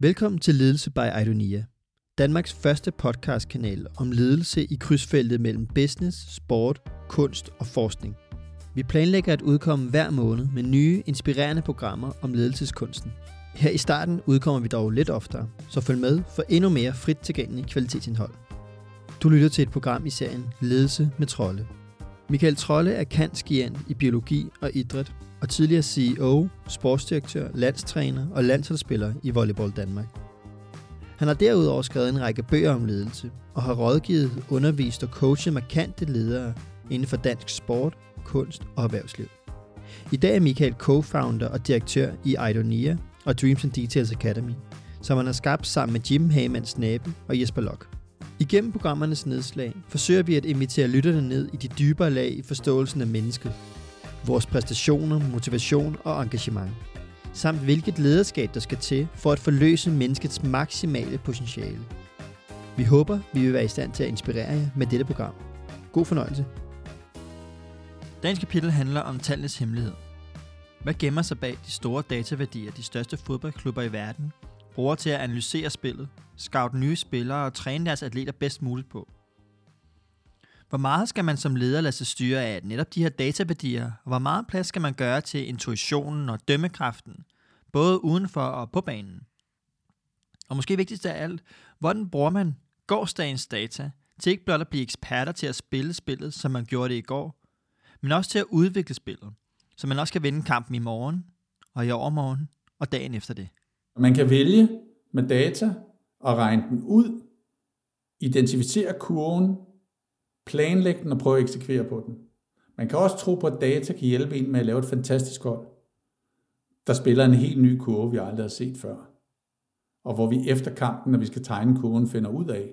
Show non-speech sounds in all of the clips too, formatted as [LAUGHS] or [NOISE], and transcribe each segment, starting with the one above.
Velkommen til Ledelse by Idonia, Danmarks første podcastkanal om ledelse i krydsfeltet mellem business, sport, kunst og forskning. Vi planlægger at udkomme hver måned med nye, inspirerende programmer om ledelseskunsten. Her i starten udkommer vi dog lidt oftere, så følg med for endnu mere frit tilgængelig kvalitetsindhold. Du lytter til et program i serien Ledelse med Trolle. Michael Trolle er kantskian i biologi og idræt, og tidligere CEO, sportsdirektør, landstræner og landsholdsspiller i Volleyball Danmark. Han har derudover skrevet en række bøger om ledelse, og har rådgivet, undervist og coachet markante ledere inden for dansk sport, kunst og erhvervsliv. I dag er Michael co-founder og direktør i Idonia og Dreams and Details Academy, som han har skabt sammen med Jim Hamans Nabe og Jesper Lok. Igennem programmernes nedslag forsøger vi at invitere lytterne ned i de dybere lag i forståelsen af mennesket, vores præstationer, motivation og engagement, samt hvilket lederskab der skal til for at forløse menneskets maksimale potentiale. Vi håber, vi vil være i stand til at inspirere jer med dette program. God fornøjelse. Dagens kapitel handler om tallenes hemmelighed. Hvad gemmer sig bag de store dataværdier, de største fodboldklubber i verden bruger til at analysere spillet, scout nye spillere og træne deres atleter bedst muligt på? Hvor meget skal man som leder lade sig styre af netop de her dataværdier, og hvor meget plads skal man gøre til intuitionen og dømmekraften, både uden for og på banen? Og måske vigtigst af alt, hvordan bruger man gårdsdagens data til ikke blot at blive eksperter til at spille spillet, som man gjorde det i går, men også til at udvikle spillet, så man også kan vinde kampen i morgen, og i overmorgen, og dagen efter det. Man kan vælge med data og regne den ud, identificere kurven, Planlæg den og prøve at eksekvere på den. Man kan også tro på, at data kan hjælpe en med at lave et fantastisk hold, der spiller en helt ny kurve, vi aldrig har set før. Og hvor vi efter kampen, når vi skal tegne kurven, finder ud af,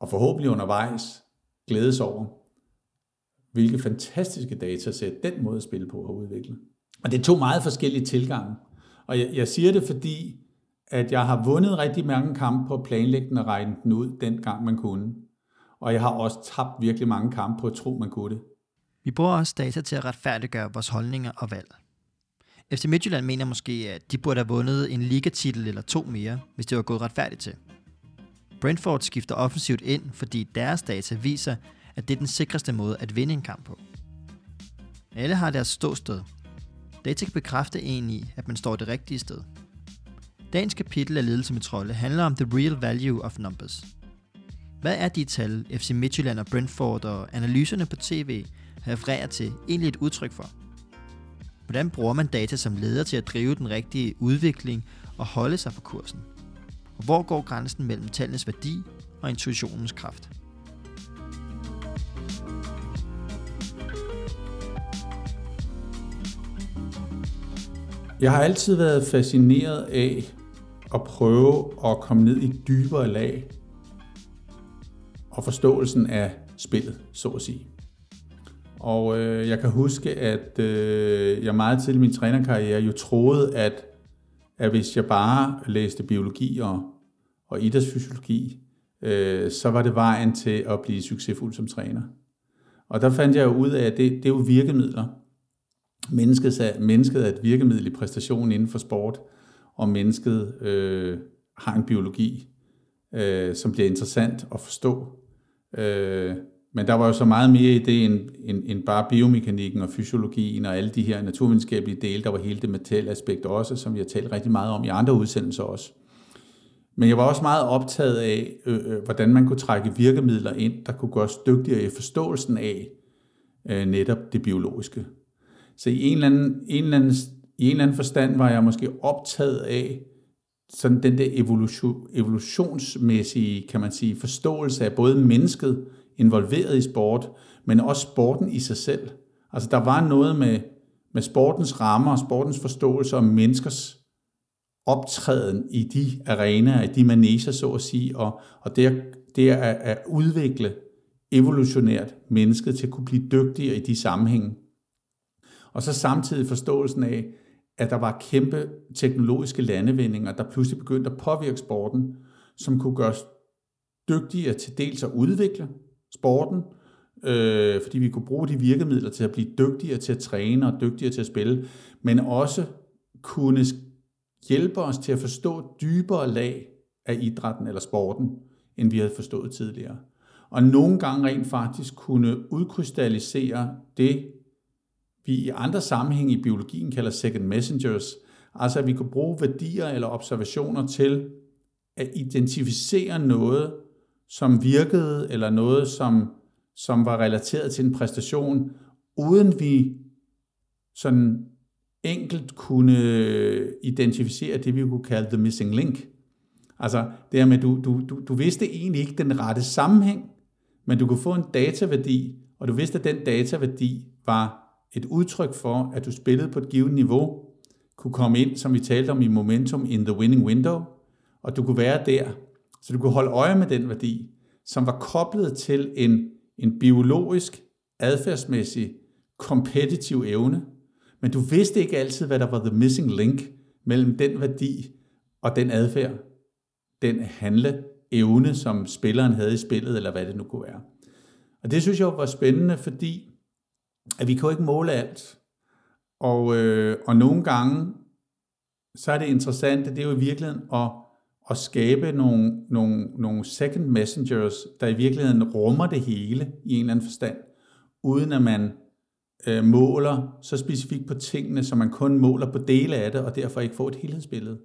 og forhåbentlig undervejs glædes over, hvilke fantastiske datasæt den måde at spille på har udviklet. Og det er to meget forskellige tilgange. Og jeg, jeg siger det, fordi at jeg har vundet rigtig mange kampe på at planlægge den og regne den ud, den gang man kunne. Og jeg har også tabt virkelig mange kampe på at tro, man kunne det. Vi bruger også data til at retfærdiggøre vores holdninger og valg. FC Midtjylland mener måske, at de burde have vundet en ligatitel eller to mere, hvis det var gået retfærdigt til. Brentford skifter offensivt ind, fordi deres data viser, at det er den sikreste måde at vinde en kamp på. Alle har deres ståsted. Data kan bekræfte en i, at man står det rigtige sted. Dagens kapitel af Ledelse med Trolde handler om the real value of numbers. Hvad er de tal, FC Midtjylland og Brentford og analyserne på tv refererer til egentlig et udtryk for? Hvordan bruger man data som leder til at drive den rigtige udvikling og holde sig på kursen? Og hvor går grænsen mellem tallenes værdi og intuitionens kraft? Jeg har altid været fascineret af at prøve at komme ned i dybere lag og forståelsen af spillet, så at sige. Og øh, jeg kan huske, at øh, jeg meget til i min trænerkarriere jo troede, at, at hvis jeg bare læste biologi og, og idrætsfysiologi, øh, så var det vejen til at blive succesfuld som træner. Og der fandt jeg jo ud af, at det, det er jo virkemidler. Mennesket er, mennesket er et virkemiddel i præstationen inden for sport, og mennesket øh, har en biologi, øh, som bliver interessant at forstå. Øh, men der var jo så meget mere i det end, end, end bare biomekanikken og fysiologien og alle de her naturvidenskabelige dele. Der var hele det metalaspekt aspekt også, som vi har talt rigtig meget om i andre udsendelser også. Men jeg var også meget optaget af, øh, øh, hvordan man kunne trække virkemidler ind, der kunne gøre os dygtigere i forståelsen af øh, netop det biologiske. Så i en, eller anden, en eller anden, i en eller anden forstand var jeg måske optaget af sådan den der evolution, evolutionsmæssige, kan man sige, forståelse af både mennesket involveret i sport, men også sporten i sig selv. Altså der var noget med, med sportens rammer og sportens forståelse og menneskers optræden i de arenaer, i de maneger, så at sige, og, og det, det er at udvikle evolutionært mennesket til at kunne blive dygtigere i de sammenhænge. Og så samtidig forståelsen af, at der var kæmpe teknologiske landevindinger, der pludselig begyndte at påvirke sporten, som kunne gøre os dygtigere til dels at udvikle sporten, øh, fordi vi kunne bruge de virkemidler til at blive dygtigere til at træne og dygtigere til at spille, men også kunne hjælpe os til at forstå dybere lag af idrætten eller sporten, end vi havde forstået tidligere. Og nogle gange rent faktisk kunne udkrystallisere det, vi i andre sammenhænge i biologien kalder second messengers, altså at vi kan bruge værdier eller observationer til at identificere noget, som virkede, eller noget, som, som var relateret til en præstation, uden vi sådan enkelt kunne identificere det, vi kunne kalde the missing link. Altså det her med, du, du, du, du vidste egentlig ikke den rette sammenhæng, men du kunne få en dataværdi, og du vidste, at den dataværdi var et udtryk for, at du spillede på et givet niveau, kunne komme ind, som vi talte om i Momentum, in the winning window, og du kunne være der, så du kunne holde øje med den værdi, som var koblet til en, en biologisk, adfærdsmæssig, kompetitiv evne, men du vidste ikke altid, hvad der var the missing link mellem den værdi og den adfærd, den handle evne, som spilleren havde i spillet, eller hvad det nu kunne være. Og det synes jeg var spændende, fordi at vi kan jo ikke måle alt. Og, øh, og nogle gange, så er det interessant, det er jo i virkeligheden at, at skabe nogle, nogle, nogle second messengers, der i virkeligheden rummer det hele i en eller anden forstand, uden at man øh, måler så specifikt på tingene, så man kun måler på dele af det, og derfor ikke får et helhedsbillede.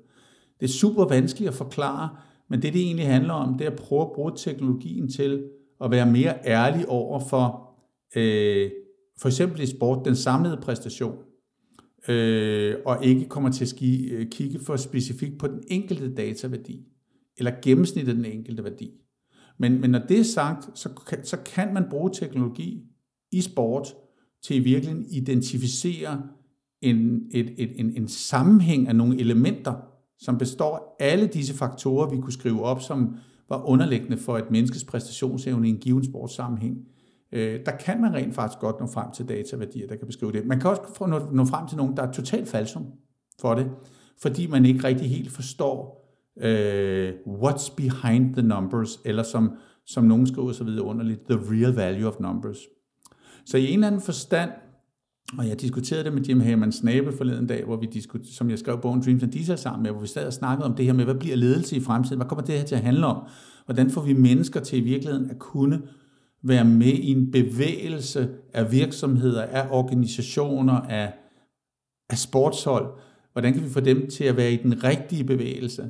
Det er super vanskeligt at forklare, men det, det egentlig handler om, det er at prøve at bruge teknologien til at være mere ærlig over for, øh, for eksempel i sport, den samlede præstation, øh, og ikke kommer til at ski, øh, kigge for specifikt på den enkelte dataværdi, eller gennemsnittet af den enkelte værdi. Men, men når det er sagt, så kan, så kan man bruge teknologi i sport til i virkeligheden identificere en, et, et, en, en sammenhæng af nogle elementer, som består af alle disse faktorer, vi kunne skrive op, som var underliggende for et menneskes præstationsevne i en given sportssammenhæng. Øh, der kan man rent faktisk godt nå frem til dataværdier, der kan beskrive det. Man kan også nå, nå frem til nogen, der er totalt falsum for det, fordi man ikke rigtig helt forstår, øh, what's behind the numbers, eller som, som nogen skriver så videre underligt, the real value of numbers. Så i en eller anden forstand, og jeg diskuterede det med Jim Hammond Snabe forleden dag, hvor vi diskuterede, som jeg skrev bogen Dreams and Diesel sammen med, hvor vi sad og snakkede om det her med, hvad bliver ledelse i fremtiden? Hvad kommer det her til at handle om? Hvordan får vi mennesker til i virkeligheden at kunne være med i en bevægelse af virksomheder, af organisationer, af, af sportshold? Hvordan kan vi få dem til at være i den rigtige bevægelse?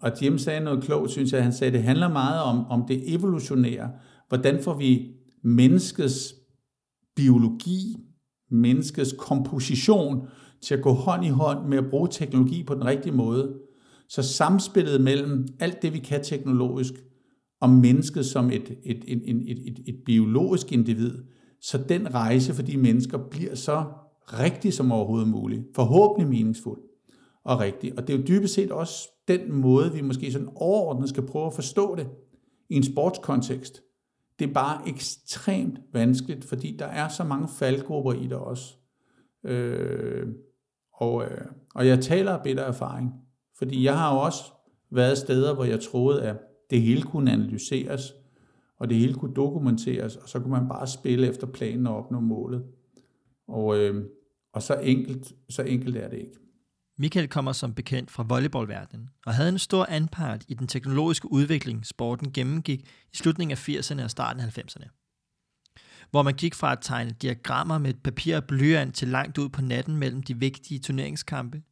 Og Jim sagde noget klogt, synes jeg. Han sagde, at det handler meget om, om det evolutionære. Hvordan får vi menneskets biologi, menneskets komposition til at gå hånd i hånd med at bruge teknologi på den rigtige måde. Så samspillet mellem alt det, vi kan teknologisk, og mennesket som et, et, et, et, et, et biologisk individ, så den rejse for de mennesker bliver så rigtig som overhovedet muligt. Forhåbentlig meningsfuld og rigtig. Og det er jo dybest set også den måde, vi måske sådan overordnet skal prøve at forstå det i en sportskontekst. Det er bare ekstremt vanskeligt, fordi der er så mange faldgrupper i det også. Øh, og, øh, og jeg taler af bitter erfaring, fordi jeg har jo også været steder, hvor jeg troede, at det hele kunne analyseres, og det hele kunne dokumenteres, og så kunne man bare spille efter planen og opnå målet. Og, øh, og så, enkelt, så enkelt er det ikke. Michael kommer som bekendt fra volleyballverdenen og havde en stor anpart i den teknologiske udvikling, sporten gennemgik i slutningen af 80'erne og starten af 90'erne. Hvor man gik fra at tegne diagrammer med papir og blyant til langt ud på natten mellem de vigtige turneringskampe,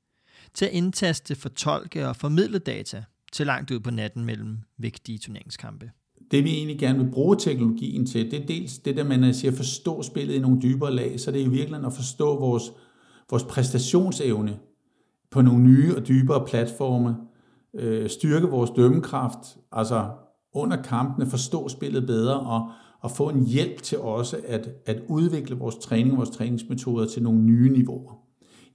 til at indtaste, fortolke og formidle data til langt ud på natten mellem vigtige turneringskampe. Det vi egentlig gerne vil bruge teknologien til, det er dels det der, man siger, at forstå spillet i nogle dybere lag, så det er i virkeligheden at forstå vores, vores præstationsevne, på nogle nye og dybere platforme, øh, styrke vores dømmekraft, altså under kampene forstå spillet bedre og, og få en hjælp til også at, at udvikle vores træning og vores træningsmetoder til nogle nye niveauer.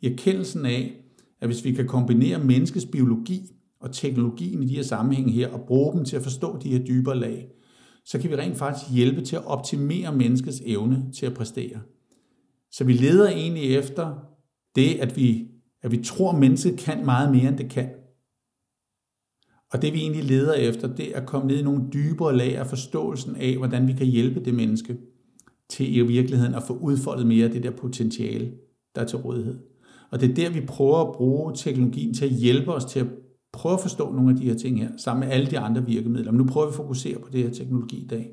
I erkendelsen af, at hvis vi kan kombinere menneskets biologi og teknologien i de her sammenhænge her og bruge dem til at forstå de her dybere lag, så kan vi rent faktisk hjælpe til at optimere menneskets evne til at præstere. Så vi leder egentlig efter det, at vi at vi tror, at mennesket kan meget mere, end det kan. Og det vi egentlig leder efter, det er at komme ned i nogle dybere lag af forståelsen af, hvordan vi kan hjælpe det menneske til i virkeligheden at få udfoldet mere af det der potentiale, der er til rådighed. Og det er der, vi prøver at bruge teknologien til at hjælpe os til at prøve at forstå nogle af de her ting her, sammen med alle de andre virkemidler. Men nu prøver vi at fokusere på det her teknologi i dag.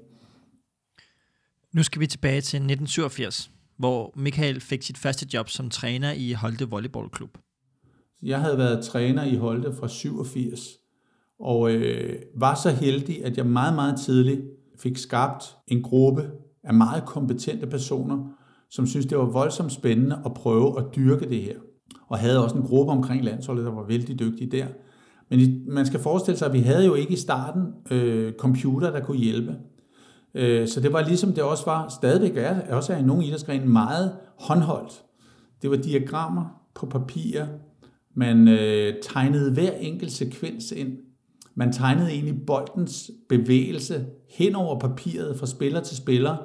Nu skal vi tilbage til 1987, hvor Michael fik sit første job som træner i Holte Volleyballklub. Jeg havde været træner i Holte fra 87, og øh, var så heldig, at jeg meget, meget tidligt fik skabt en gruppe af meget kompetente personer, som synes det var voldsomt spændende at prøve at dyrke det her. Og havde også en gruppe omkring landsholdet, der var vældig dygtige der. Men man skal forestille sig, at vi havde jo ikke i starten øh, computer, der kunne hjælpe. Øh, så det var ligesom det også var, stadigvæk er, også er i nogle idrætsgrene, meget håndholdt. Det var diagrammer på papir. Man øh, tegnede hver enkelt sekvens ind. Man tegnede egentlig boldens bevægelse hen over papiret fra spiller til spiller.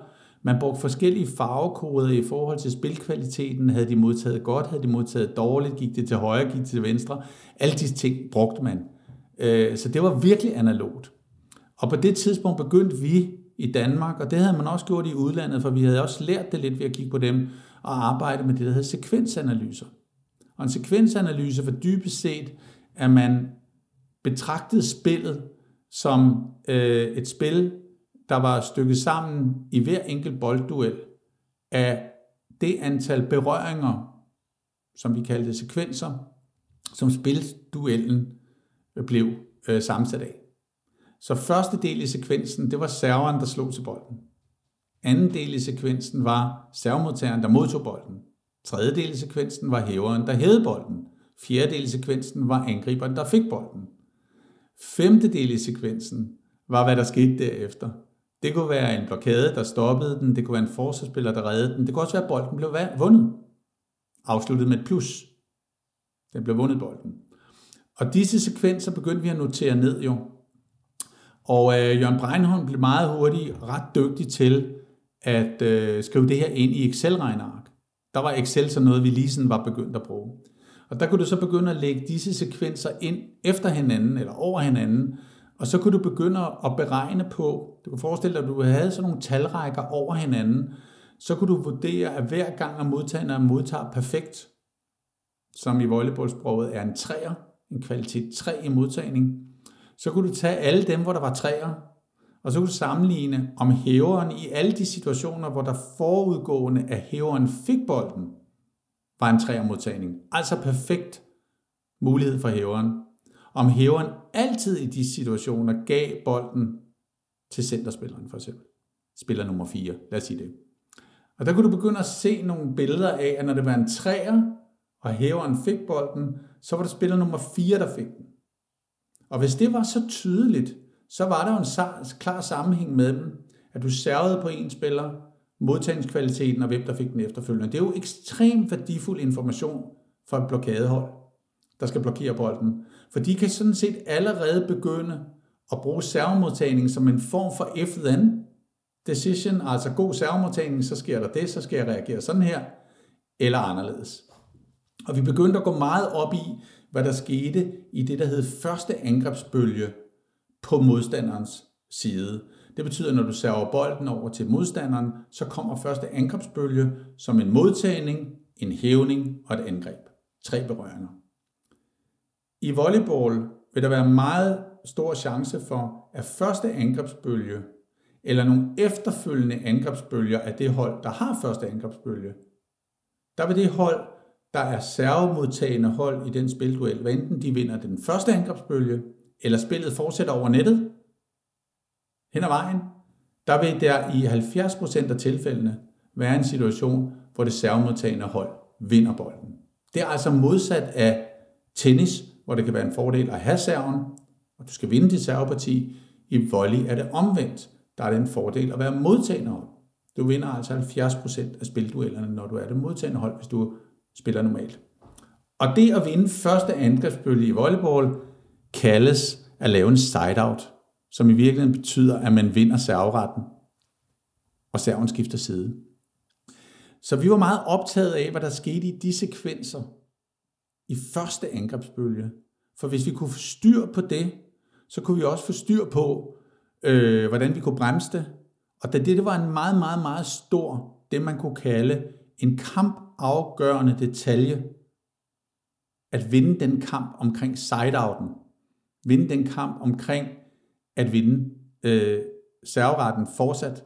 Man brugte forskellige farvekoder i forhold til spilkvaliteten. Havde de modtaget godt, havde de modtaget dårligt, gik det til højre, gik det til venstre. Alle de ting brugte man. Øh, så det var virkelig analogt. Og på det tidspunkt begyndte vi i Danmark, og det havde man også gjort i udlandet, for vi havde også lært det lidt ved at kigge på dem og arbejde med det, der hedder sekvensanalyser. Og en sekvensanalyse for dybest set, at man betragtede spillet som øh, et spil, der var stykket sammen i hver enkelt boldduel af det antal berøringer, som vi kaldte sekvenser, som spilduellen blev øh, sammensat af. Så første del i sekvensen, det var serveren, der slog til bolden. Anden del i sekvensen var servemodtageren, der modtog bolden. Tredje del i sekvensen var hæveren, der hævede bolden. Fjerde del i sekvensen var angriberen, der fik bolden. Femte del i sekvensen var, hvad der skete derefter. Det kunne være en blokade, der stoppede den. Det kunne være en forsvarsspiller, der reddede den. Det kunne også være, at bolden blev vundet. Afsluttet med et plus. Den blev vundet bolden. Og disse sekvenser begyndte vi at notere ned jo. Og øh, Jørgen Breinholm blev meget hurtigt ret dygtig til at øh, skrive det her ind i Excel-regneark. Der var Excel så noget, vi lige sådan var begyndt at bruge. Og der kunne du så begynde at lægge disse sekvenser ind efter hinanden, eller over hinanden, og så kunne du begynde at beregne på, du kan forestille dig, at du havde sådan nogle talrækker over hinanden, så kunne du vurdere, at hver gang at modtageren modtager perfekt, som i volleyballsproget er en træer, en kvalitet 3 i modtagning, så kunne du tage alle dem, hvor der var træer, og så kunne du sammenligne om hæveren i alle de situationer, hvor der forudgående af hæveren fik bolden, var en træermodtagning. Altså perfekt mulighed for hæveren. Om hæveren altid i de situationer gav bolden til centerspilleren for eksempel. Spiller nummer 4, lad os sige det. Og der kunne du begynde at se nogle billeder af, at når det var en træer, og hæveren fik bolden, så var det spiller nummer 4, der fik den. Og hvis det var så tydeligt, så var der jo en klar sammenhæng med dem, at du servede på en spiller, modtagningskvaliteten og hvem der fik den efterfølgende. Det er jo ekstremt værdifuld information for et blokadehold, der skal blokere bolden. For de kan sådan set allerede begynde at bruge servomodtagning som en form for if-then decision, altså god servomodtagning, så sker der det, så skal jeg reagere sådan her, eller anderledes. Og vi begyndte at gå meget op i, hvad der skete i det, der hed første angrebsbølge på modstanderens side. Det betyder, at når du server bolden over til modstanderen, så kommer første angrebsbølge som en modtagning, en hævning og et angreb. Tre berøringer. I volleyball vil der være meget stor chance for, at første angrebsbølge eller nogle efterfølgende angrebsbølger af det hold, der har første angrebsbølge, der vil det hold, der er servemodtagende hold i den spilduel, hvad enten de vinder den første angrebsbølge, eller spillet fortsætter over nettet, hen ad vejen, der vil der i 70% af tilfældene være en situation, hvor det servemodtagende hold vinder bolden. Det er altså modsat af tennis, hvor det kan være en fordel at have serven, og du skal vinde dit serveparti. I volley er det omvendt. Der er det en fordel at være modtagende hold. Du vinder altså 70% af spilduellerne, når du er det modtagende hold, hvis du spiller normalt. Og det at vinde første angrebsbølge i volleyball kaldes at lave en side-out, som i virkeligheden betyder, at man vinder serveretten, og serven skifter side. Så vi var meget optaget af, hvad der skete i de sekvenser i første angrebsbølge. For hvis vi kunne få styr på det, så kunne vi også få styr på, øh, hvordan vi kunne bremse det. Og da det, det var en meget, meget, meget stor, det man kunne kalde en kampafgørende detalje at vinde den kamp omkring sideouten. Vinde den kamp omkring at vinde øh, serveretten fortsat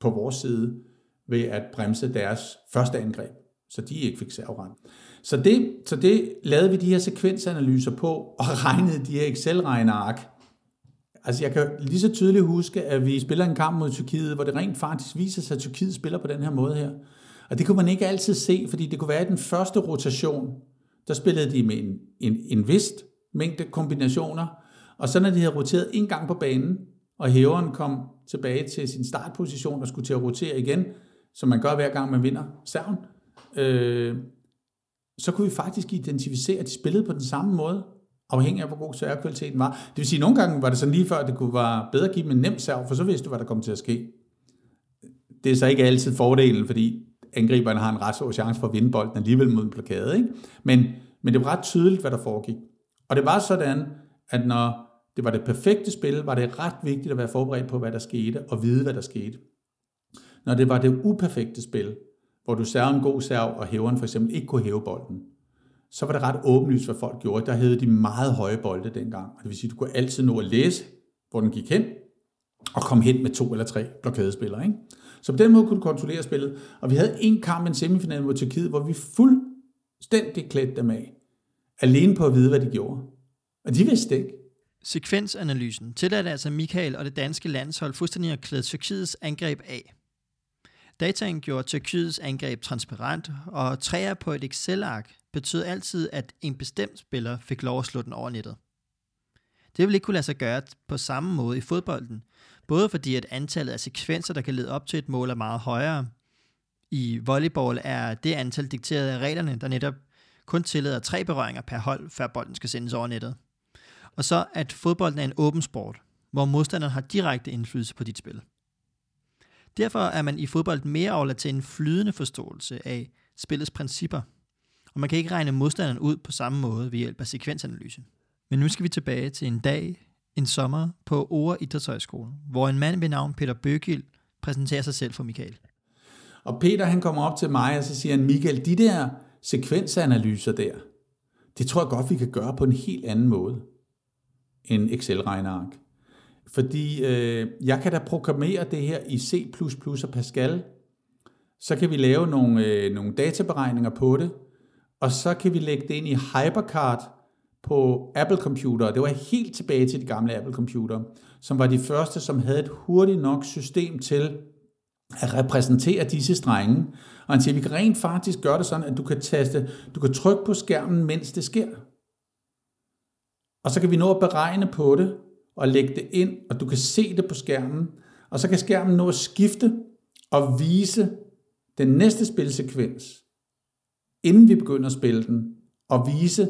på vores side ved at bremse deres første angreb, så de ikke fik serveretten. Så det, så det lavede vi de her sekvensanalyser på og [LAUGHS] regnede de her Excel-regneark. Altså jeg kan lige så tydeligt huske, at vi spiller en kamp mod Tyrkiet, hvor det rent faktisk viser sig, at Tyrkiet spiller på den her måde her. Og det kunne man ikke altid se, fordi det kunne være, at den første rotation, der spillede de med en, en, en vist mængde kombinationer, og så når de havde roteret en gang på banen, og hæveren kom tilbage til sin startposition og skulle til at rotere igen, som man gør hver gang man vinder serven, øh, så kunne vi faktisk identificere, at de spillede på den samme måde, afhængig af, hvor god servekvaliteten var. Det vil sige, at nogle gange var det sådan lige før, at det kunne være bedre at give dem en nem serv, for så vidste du, hvad der kom til at ske. Det er så ikke altid fordelen, fordi angriberne har en ret stor chance for at vinde bolden alligevel mod en blokade. Ikke? Men, men det var ret tydeligt, hvad der foregik. Og det var sådan, at når det var det perfekte spil, var det ret vigtigt at være forberedt på, hvad der skete, og vide, hvad der skete. Når det var det uperfekte spil, hvor du server en god serv, og hæveren for eksempel ikke kunne hæve bolden, så var det ret åbenlyst, hvad folk gjorde. Der havde de meget høje bolde dengang. Og det vil sige, at du kunne altid nå at læse, hvor den gik hen, og komme hen med to eller tre blokadespillere. Ikke? Så på den måde kunne du kontrollere spillet. Og vi havde en kamp, en semifinal mod Tyrkiet, hvor vi fuldstændig klædte dem af. Alene på at vide, hvad de gjorde. Og de vidste ikke. Sekvensanalysen tillader altså Michael og det danske landshold fuldstændig at klæde Tyrkiets angreb af. Dataen gjorde Tyrkiets angreb transparent, og træer på et Excel-ark betød altid, at en bestemt spiller fik lov at slå den over nettet. Det vil ikke kunne lade sig gøre på samme måde i fodbolden, både fordi at antallet af sekvenser, der kan lede op til et mål, er meget højere. I volleyball er det antal dikteret af reglerne, der netop kun tillader tre berøringer per hold, før bolden skal sendes over nettet. Og så at fodbolden er en åben sport, hvor modstanderen har direkte indflydelse på dit spil. Derfor er man i fodbold mere overladt til en flydende forståelse af spillets principper, og man kan ikke regne modstanderen ud på samme måde ved hjælp af sekvensanalyse. Men nu skal vi tilbage til en dag, en sommer på Ore Idrætshøjskole, hvor en mand ved navn Peter Bøgild præsenterer sig selv for Michael. Og Peter han kommer op til mig, og så siger han, Michael, de der sekvensanalyser der, det tror jeg godt, vi kan gøre på en helt anden måde end Excel-regneark. Fordi øh, jeg kan da programmere det her i C++ og Pascal. Så kan vi lave nogle, øh, nogle databeregninger på det, og så kan vi lægge det ind i Hypercard på Apple Computer. Det var helt tilbage til de gamle Apple Computer, som var de første, som havde et hurtigt nok system til at repræsentere disse strenge. Og han siger, vi kan rent faktisk gøre det sådan, at du kan taste, du kan trykke på skærmen, mens det sker. Og så kan vi nå at beregne på det, og lægge det ind, og du kan se det på skærmen. Og så kan skærmen nå at skifte og vise den næste spilsekvens, inden vi begynder at spille den, og vise,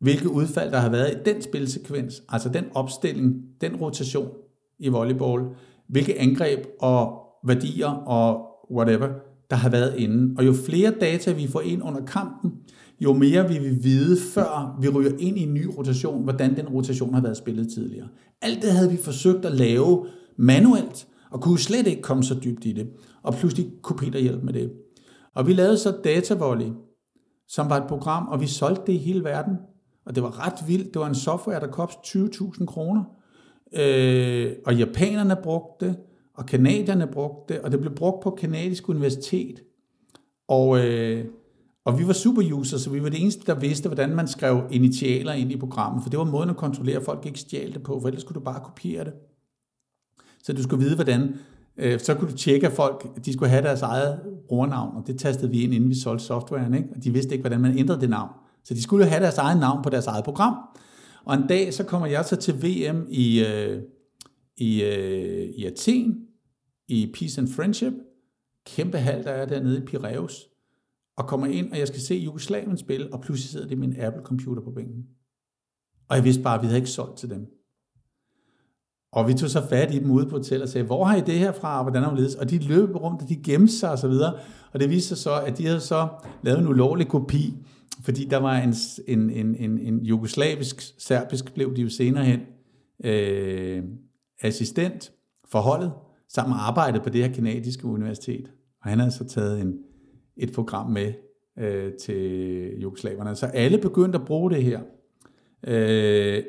hvilke udfald der har været i den spilsekvens, altså den opstilling, den rotation i volleyball, hvilke angreb og værdier og whatever, der har været inden. Og jo flere data vi får ind under kampen, jo mere vi vil vide, før vi ryger ind i en ny rotation, hvordan den rotation har været spillet tidligere. Alt det havde vi forsøgt at lave manuelt, og kunne slet ikke komme så dybt i det. Og pludselig kunne Peter hjælpe med det. Og vi lavede så Datavolley, som var et program, og vi solgte det i hele verden. Og det var ret vildt. Det var en software, der kostede 20.000 kroner. Øh, og japanerne brugte det, og kanadierne brugte det, og det blev brugt på kanadisk universitet. Og, øh, og vi var superuser, så vi var det eneste, der vidste, hvordan man skrev initialer ind i programmet, for det var måden at kontrollere, at folk ikke stjal det på, for ellers skulle du bare kopiere det. Så du skulle vide, hvordan, øh, så kunne du tjekke, at folk de skulle have deres eget brugernavn, og det tastede vi ind, inden vi solgte softwaren, ikke? og de vidste ikke, hvordan man ændrede det navn. Så de skulle jo have deres eget navn på deres eget program. Og en dag, så kommer jeg så til VM i, øh, i, øh, i Athen, i Peace and Friendship, kæmpe hal, der er dernede i Piraeus, og kommer ind, og jeg skal se Jugoslavien spille, og pludselig sidder det min Apple-computer på bænken. Og jeg vidste bare, at vi havde ikke solgt til dem. Og vi tog så fat i dem ude på hotel og sagde, hvor har I det her fra, og hvordan har ledes? Og de løb rundt, og de gemte sig og så videre. Og det viste sig så, at de havde så lavet en ulovlig kopi, fordi der var en, en, en, en, en jugoslavisk, serbisk, blev de jo senere hen, øh, assistent for holdet, sammen arbejdet på det her kanadiske universitet. Og han havde så taget en, et program med, øh, til jugoslaverne. Så alle begyndte at bruge det her. Øh,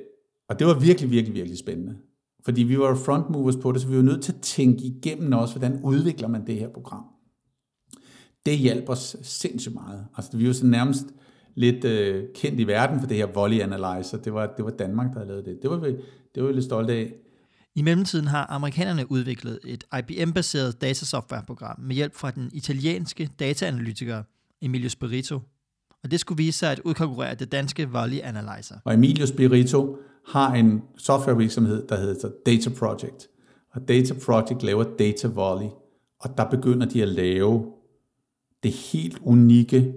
og det var virkelig, virkelig, virkelig spændende. Fordi vi var frontmovers på det, så vi var nødt til at tænke igennem også, hvordan udvikler man det her program. Det hjalp os sindssygt meget. Altså vi var så nærmest lidt øh, kendt i verden for det her volley analyzer. Det var, det var Danmark, der havde lavet det. Det var vi, det var vi lidt stolte af. I mellemtiden har amerikanerne udviklet et IBM-baseret datasoftwareprogram med hjælp fra den italienske dataanalytiker Emilio Spirito. Og det skulle vise sig at udkonkurrere det danske Volley Analyzer. Og Emilio Spirito har en softwarevirksomhed, der hedder Data Project. Og Data Project laver Data Volley. Og der begynder de at lave det helt unikke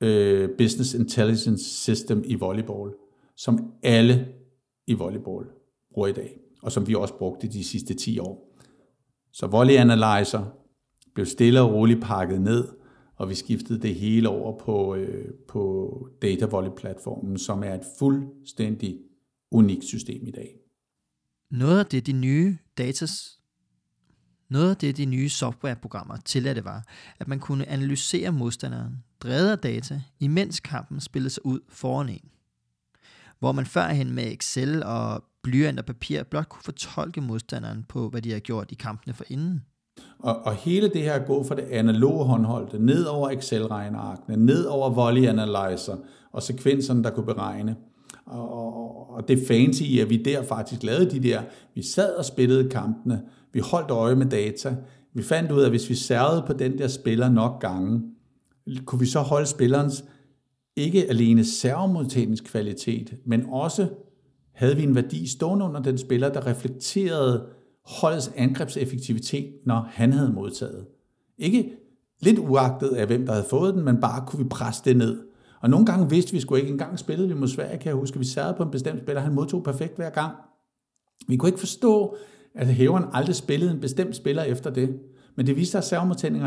øh, Business Intelligence System i volleyball, som alle i volleyball bruger i dag, og som vi også brugte de sidste 10 år. Så Volley Analyzer blev stille og roligt pakket ned, og vi skiftede det hele over på, øh, på Data Volley-platformen, som er et fuldstændig unikt system i dag. Noget af det, de nye datas noget af det, de nye softwareprogrammer tilladte var, at man kunne analysere modstanderen, drevet af data, imens kampen spillede sig ud foran en. Hvor man førhen med Excel og blyant og papir blot kunne fortolke modstanderen på, hvad de har gjort i kampene for inden. Og, og hele det her gå fra det analoge håndholdte, ned over Excel-regnearkene, ned over volley analyzer og sekvenserne, der kunne beregne. Og, og, og det fancy i, at vi der faktisk lavede de der, vi sad og spillede kampene, vi holdt øje med data, vi fandt ud af, at hvis vi særede på den der spiller nok gange, kunne vi så holde spillerens ikke alene servomodtagningskvalitet, men også havde vi en værdi stående under den spiller, der reflekterede holdets angrebseffektivitet, når han havde modtaget. Ikke lidt uagtet af, hvem der havde fået den, men bare kunne vi presse det ned. Og nogle gange vidste vi sgu ikke. engang spillet spillede vi mod Sverige, kan jeg huske. Vi sad på en bestemt spiller, han modtog perfekt hver gang. Vi kunne ikke forstå, at hæveren aldrig spillede en bestemt spiller efter det. Men det viste sig, at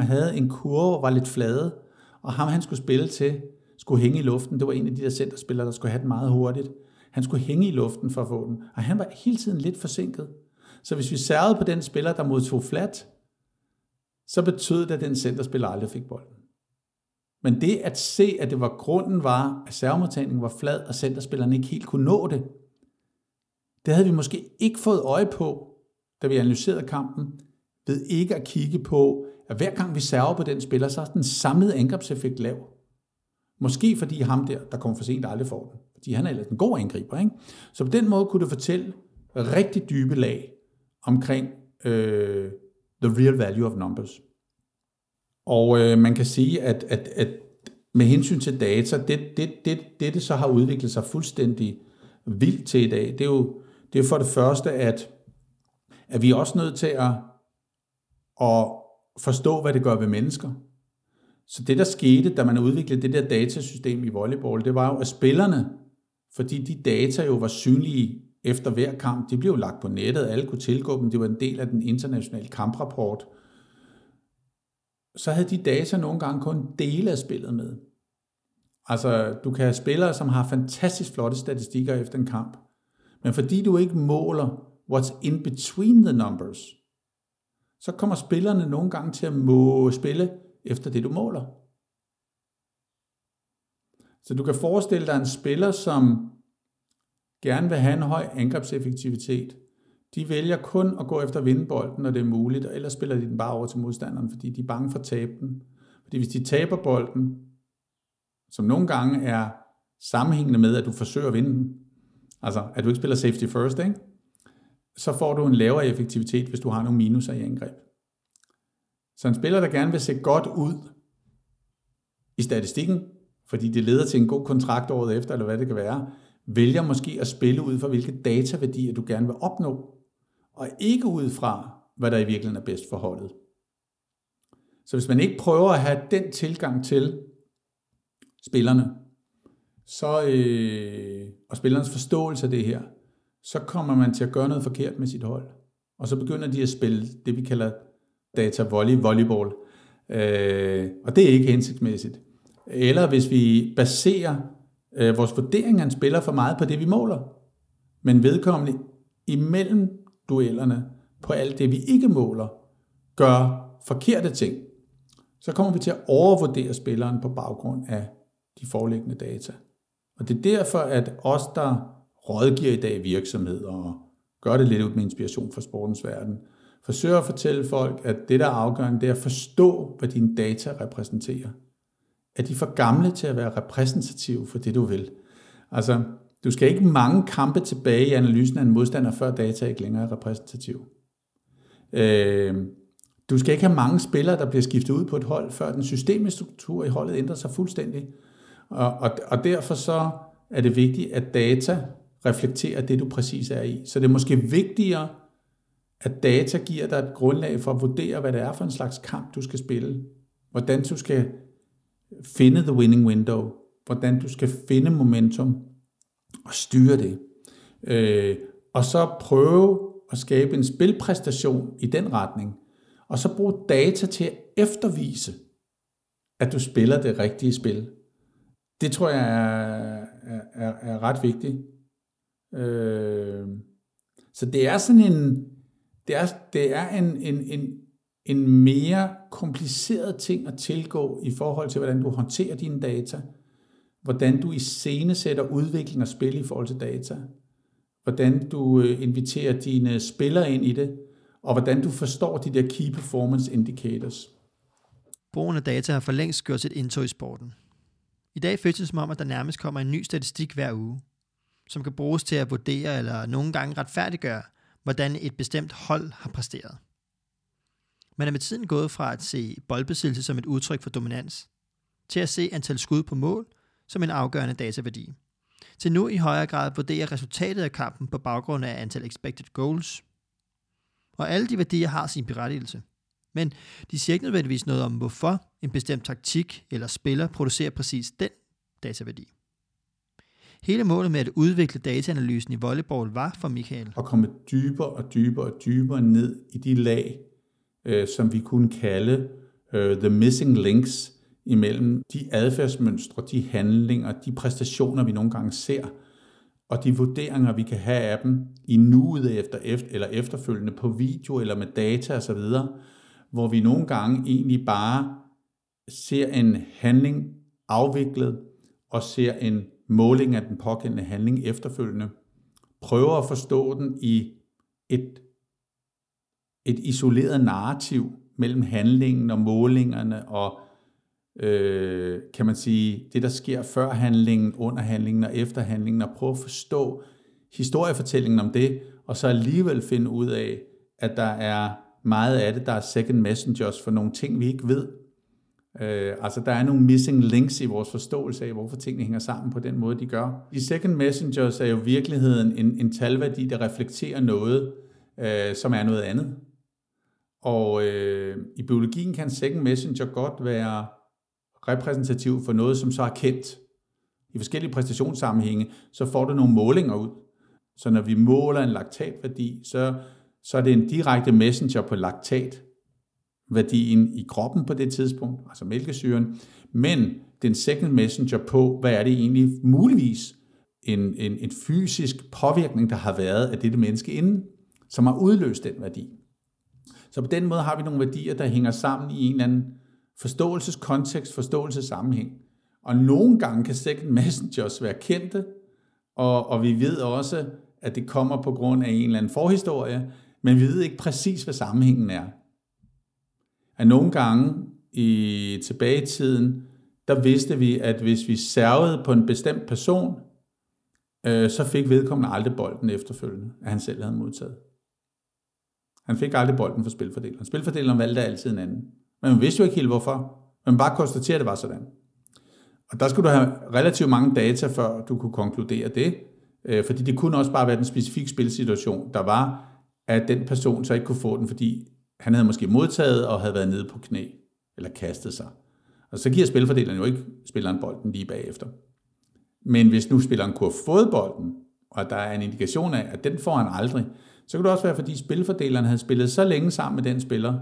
havde en kurve, var lidt flade, og ham han skulle spille til, skulle hænge i luften. Det var en af de der centerspillere, der skulle have den meget hurtigt. Han skulle hænge i luften for at få den, og han var hele tiden lidt forsinket. Så hvis vi særede på den spiller, der modtog flat, så betød det, at den centerspiller aldrig fik bolden. Men det at se, at det var grunden var, at servomodtagningen var flad, og centerspilleren ikke helt kunne nå det, det havde vi måske ikke fået øje på, da vi analyserede kampen, ved ikke at kigge på, at hver gang vi server på den spiller, så er den samlede angrebseffekt lav. Måske fordi ham der, der kommer for sent, aldrig får den. Fordi han er ellers en god angriber. Ikke? Så på den måde kunne det fortælle rigtig dybe lag omkring øh, the real value of numbers. Og øh, man kan sige, at, at, at med hensyn til data, det, det, det, det, det så har udviklet sig fuldstændig vildt til i dag, det er jo, det er for det første, at, at vi er også nødt til at, at forstå, hvad det gør ved mennesker. Så det, der skete, da man udviklede det der datasystem i volleyball, det var jo, at spillerne, fordi de data jo var synlige efter hver kamp, de blev lagt på nettet, alle kunne tilgå dem, det var en del af den internationale kamprapport, så havde de data nogle gange kun dele af spillet med. Altså, du kan have spillere, som har fantastisk flotte statistikker efter en kamp, men fordi du ikke måler what's in between the numbers, så kommer spillerne nogle gange til at må spille efter det, du måler. Så du kan forestille dig en spiller, som gerne vil have en høj angrebseffektivitet. De vælger kun at gå efter vindbolden, når det er muligt, og ellers spiller de den bare over til modstanderen, fordi de er bange for at tabe den. Fordi hvis de taber bolden, som nogle gange er sammenhængende med, at du forsøger at vinde den, altså at du ikke spiller safety first, ikke? så får du en lavere effektivitet, hvis du har nogle minuser i angreb. Så en spiller, der gerne vil se godt ud i statistikken, fordi det leder til en god kontrakt året efter, eller hvad det kan være, vælger måske at spille ud fra, hvilke dataværdier du gerne vil opnå, og ikke ud fra, hvad der i virkeligheden er bedst for holdet. Så hvis man ikke prøver at have den tilgang til spillerne, så, øh, og spillernes forståelse af det her, så kommer man til at gøre noget forkert med sit hold. Og så begynder de at spille det, vi kalder data volley, volleyball. Øh, og det er ikke hensigtsmæssigt. Eller hvis vi baserer øh, vores vurdering af en spiller for meget på det, vi måler, men vedkommende imellem duellerne på alt det, vi ikke måler, gør forkerte ting, så kommer vi til at overvurdere spilleren på baggrund af de foreliggende data. Og det er derfor, at os, der rådgiver i dag virksomheder og gør det lidt ud med inspiration fra sportens verden, forsøger at fortælle folk, at det, der er afgørende, det er at forstå, hvad dine data repræsenterer. Er de for gamle til at være repræsentative for det, du vil? Altså, du skal ikke mange kampe tilbage i analysen af en modstander, før data ikke længere er repræsentativ. Øh, du skal ikke have mange spillere, der bliver skiftet ud på et hold, før den systemiske struktur i holdet ændrer sig fuldstændig. Og, og, og derfor så er det vigtigt, at data reflekterer det, du præcis er i. Så det er måske vigtigere, at data giver dig et grundlag for at vurdere, hvad det er for en slags kamp, du skal spille. Hvordan du skal finde the winning window. Hvordan du skal finde momentum og styre det. Øh, og så prøve at skabe en spilpræstation i den retning. Og så bruge data til at eftervise, at du spiller det rigtige spil. Det tror jeg er, er, er ret vigtigt. Øh, så det er sådan en, det er, det er en, en, en, en mere kompliceret ting at tilgå i forhold til, hvordan du håndterer dine data, hvordan du i scene sætter udvikling og spil i forhold til data, hvordan du øh, inviterer dine spillere ind i det, og hvordan du forstår de der key performance indicators. Brugen af data har for længst gjort sit indtog i sporten. I dag føles det som om, at der nærmest kommer en ny statistik hver uge, som kan bruges til at vurdere eller nogle gange retfærdiggøre, hvordan et bestemt hold har præsteret. Man er med tiden gået fra at se boldbesiddelse som et udtryk for dominans, til at se antal skud på mål som en afgørende dataværdi, til nu i højere grad vurderer resultatet af kampen på baggrund af antal expected goals. Og alle de værdier har sin berettigelse. Men de siger ikke nødvendigvis noget om, hvorfor en bestemt taktik eller spiller producerer præcis den dataværdi. Hele målet med at udvikle dataanalysen i volleyball var for Michael. At komme dybere og dybere og dybere ned i de lag, øh, som vi kunne kalde øh, the missing links imellem de adfærdsmønstre, de handlinger, de præstationer, vi nogle gange ser, og de vurderinger, vi kan have af dem i nuet efter, efter eller efterfølgende på video eller med data osv., hvor vi nogle gange egentlig bare ser en handling afviklet og ser en måling af den pågældende handling efterfølgende, prøver at forstå den i et, et isoleret narrativ mellem handlingen og målingerne og øh, kan man sige, det der sker før handlingen, under handlingen og efter handlingen, og prøve at forstå historiefortællingen om det, og så alligevel finde ud af, at der er meget af det, der er second messengers for nogle ting, vi ikke ved, Øh, altså der er nogle missing links i vores forståelse af, hvorfor tingene hænger sammen på den måde, de gør. De second messengers er jo i virkeligheden en, en talværdi, der reflekterer noget, øh, som er noget andet. Og øh, i biologien kan second messenger godt være repræsentativ for noget, som så er kendt. I forskellige præstationssammenhænge, så får du nogle målinger ud. Så når vi måler en laktatværdi, så, så er det en direkte messenger på laktat, værdien i kroppen på det tidspunkt, altså mælkesyren, men den second messenger på, hvad er det egentlig muligvis en, en, en fysisk påvirkning, der har været af dette menneske inden, som har udløst den værdi. Så på den måde har vi nogle værdier, der hænger sammen i en eller anden forståelseskontekst, forståelsessammenhæng. Og nogle gange kan second messengers være kendte, og, og vi ved også, at det kommer på grund af en eller anden forhistorie, men vi ved ikke præcis, hvad sammenhængen er at nogle gange i tilbage i tiden, der vidste vi, at hvis vi servede på en bestemt person, øh, så fik vedkommende aldrig bolden efterfølgende, at han selv havde modtaget. Han fik aldrig bolden for spilfordeleren. Spilfordeleren valgte altid en anden. Men man vidste jo ikke helt hvorfor. Man bare konstaterede, at det var sådan. Og der skulle du have relativt mange data, før du kunne konkludere det. Øh, fordi det kunne også bare være den specifikke spilsituation, der var, at den person så ikke kunne få den, fordi han havde måske modtaget og havde været nede på knæ, eller kastet sig. Og så giver spilfordeleren jo ikke spilleren bolden lige bagefter. Men hvis nu spilleren kunne have fået bolden, og der er en indikation af, at den får han aldrig, så kunne det også være, fordi spilfordeleren havde spillet så længe sammen med den spiller,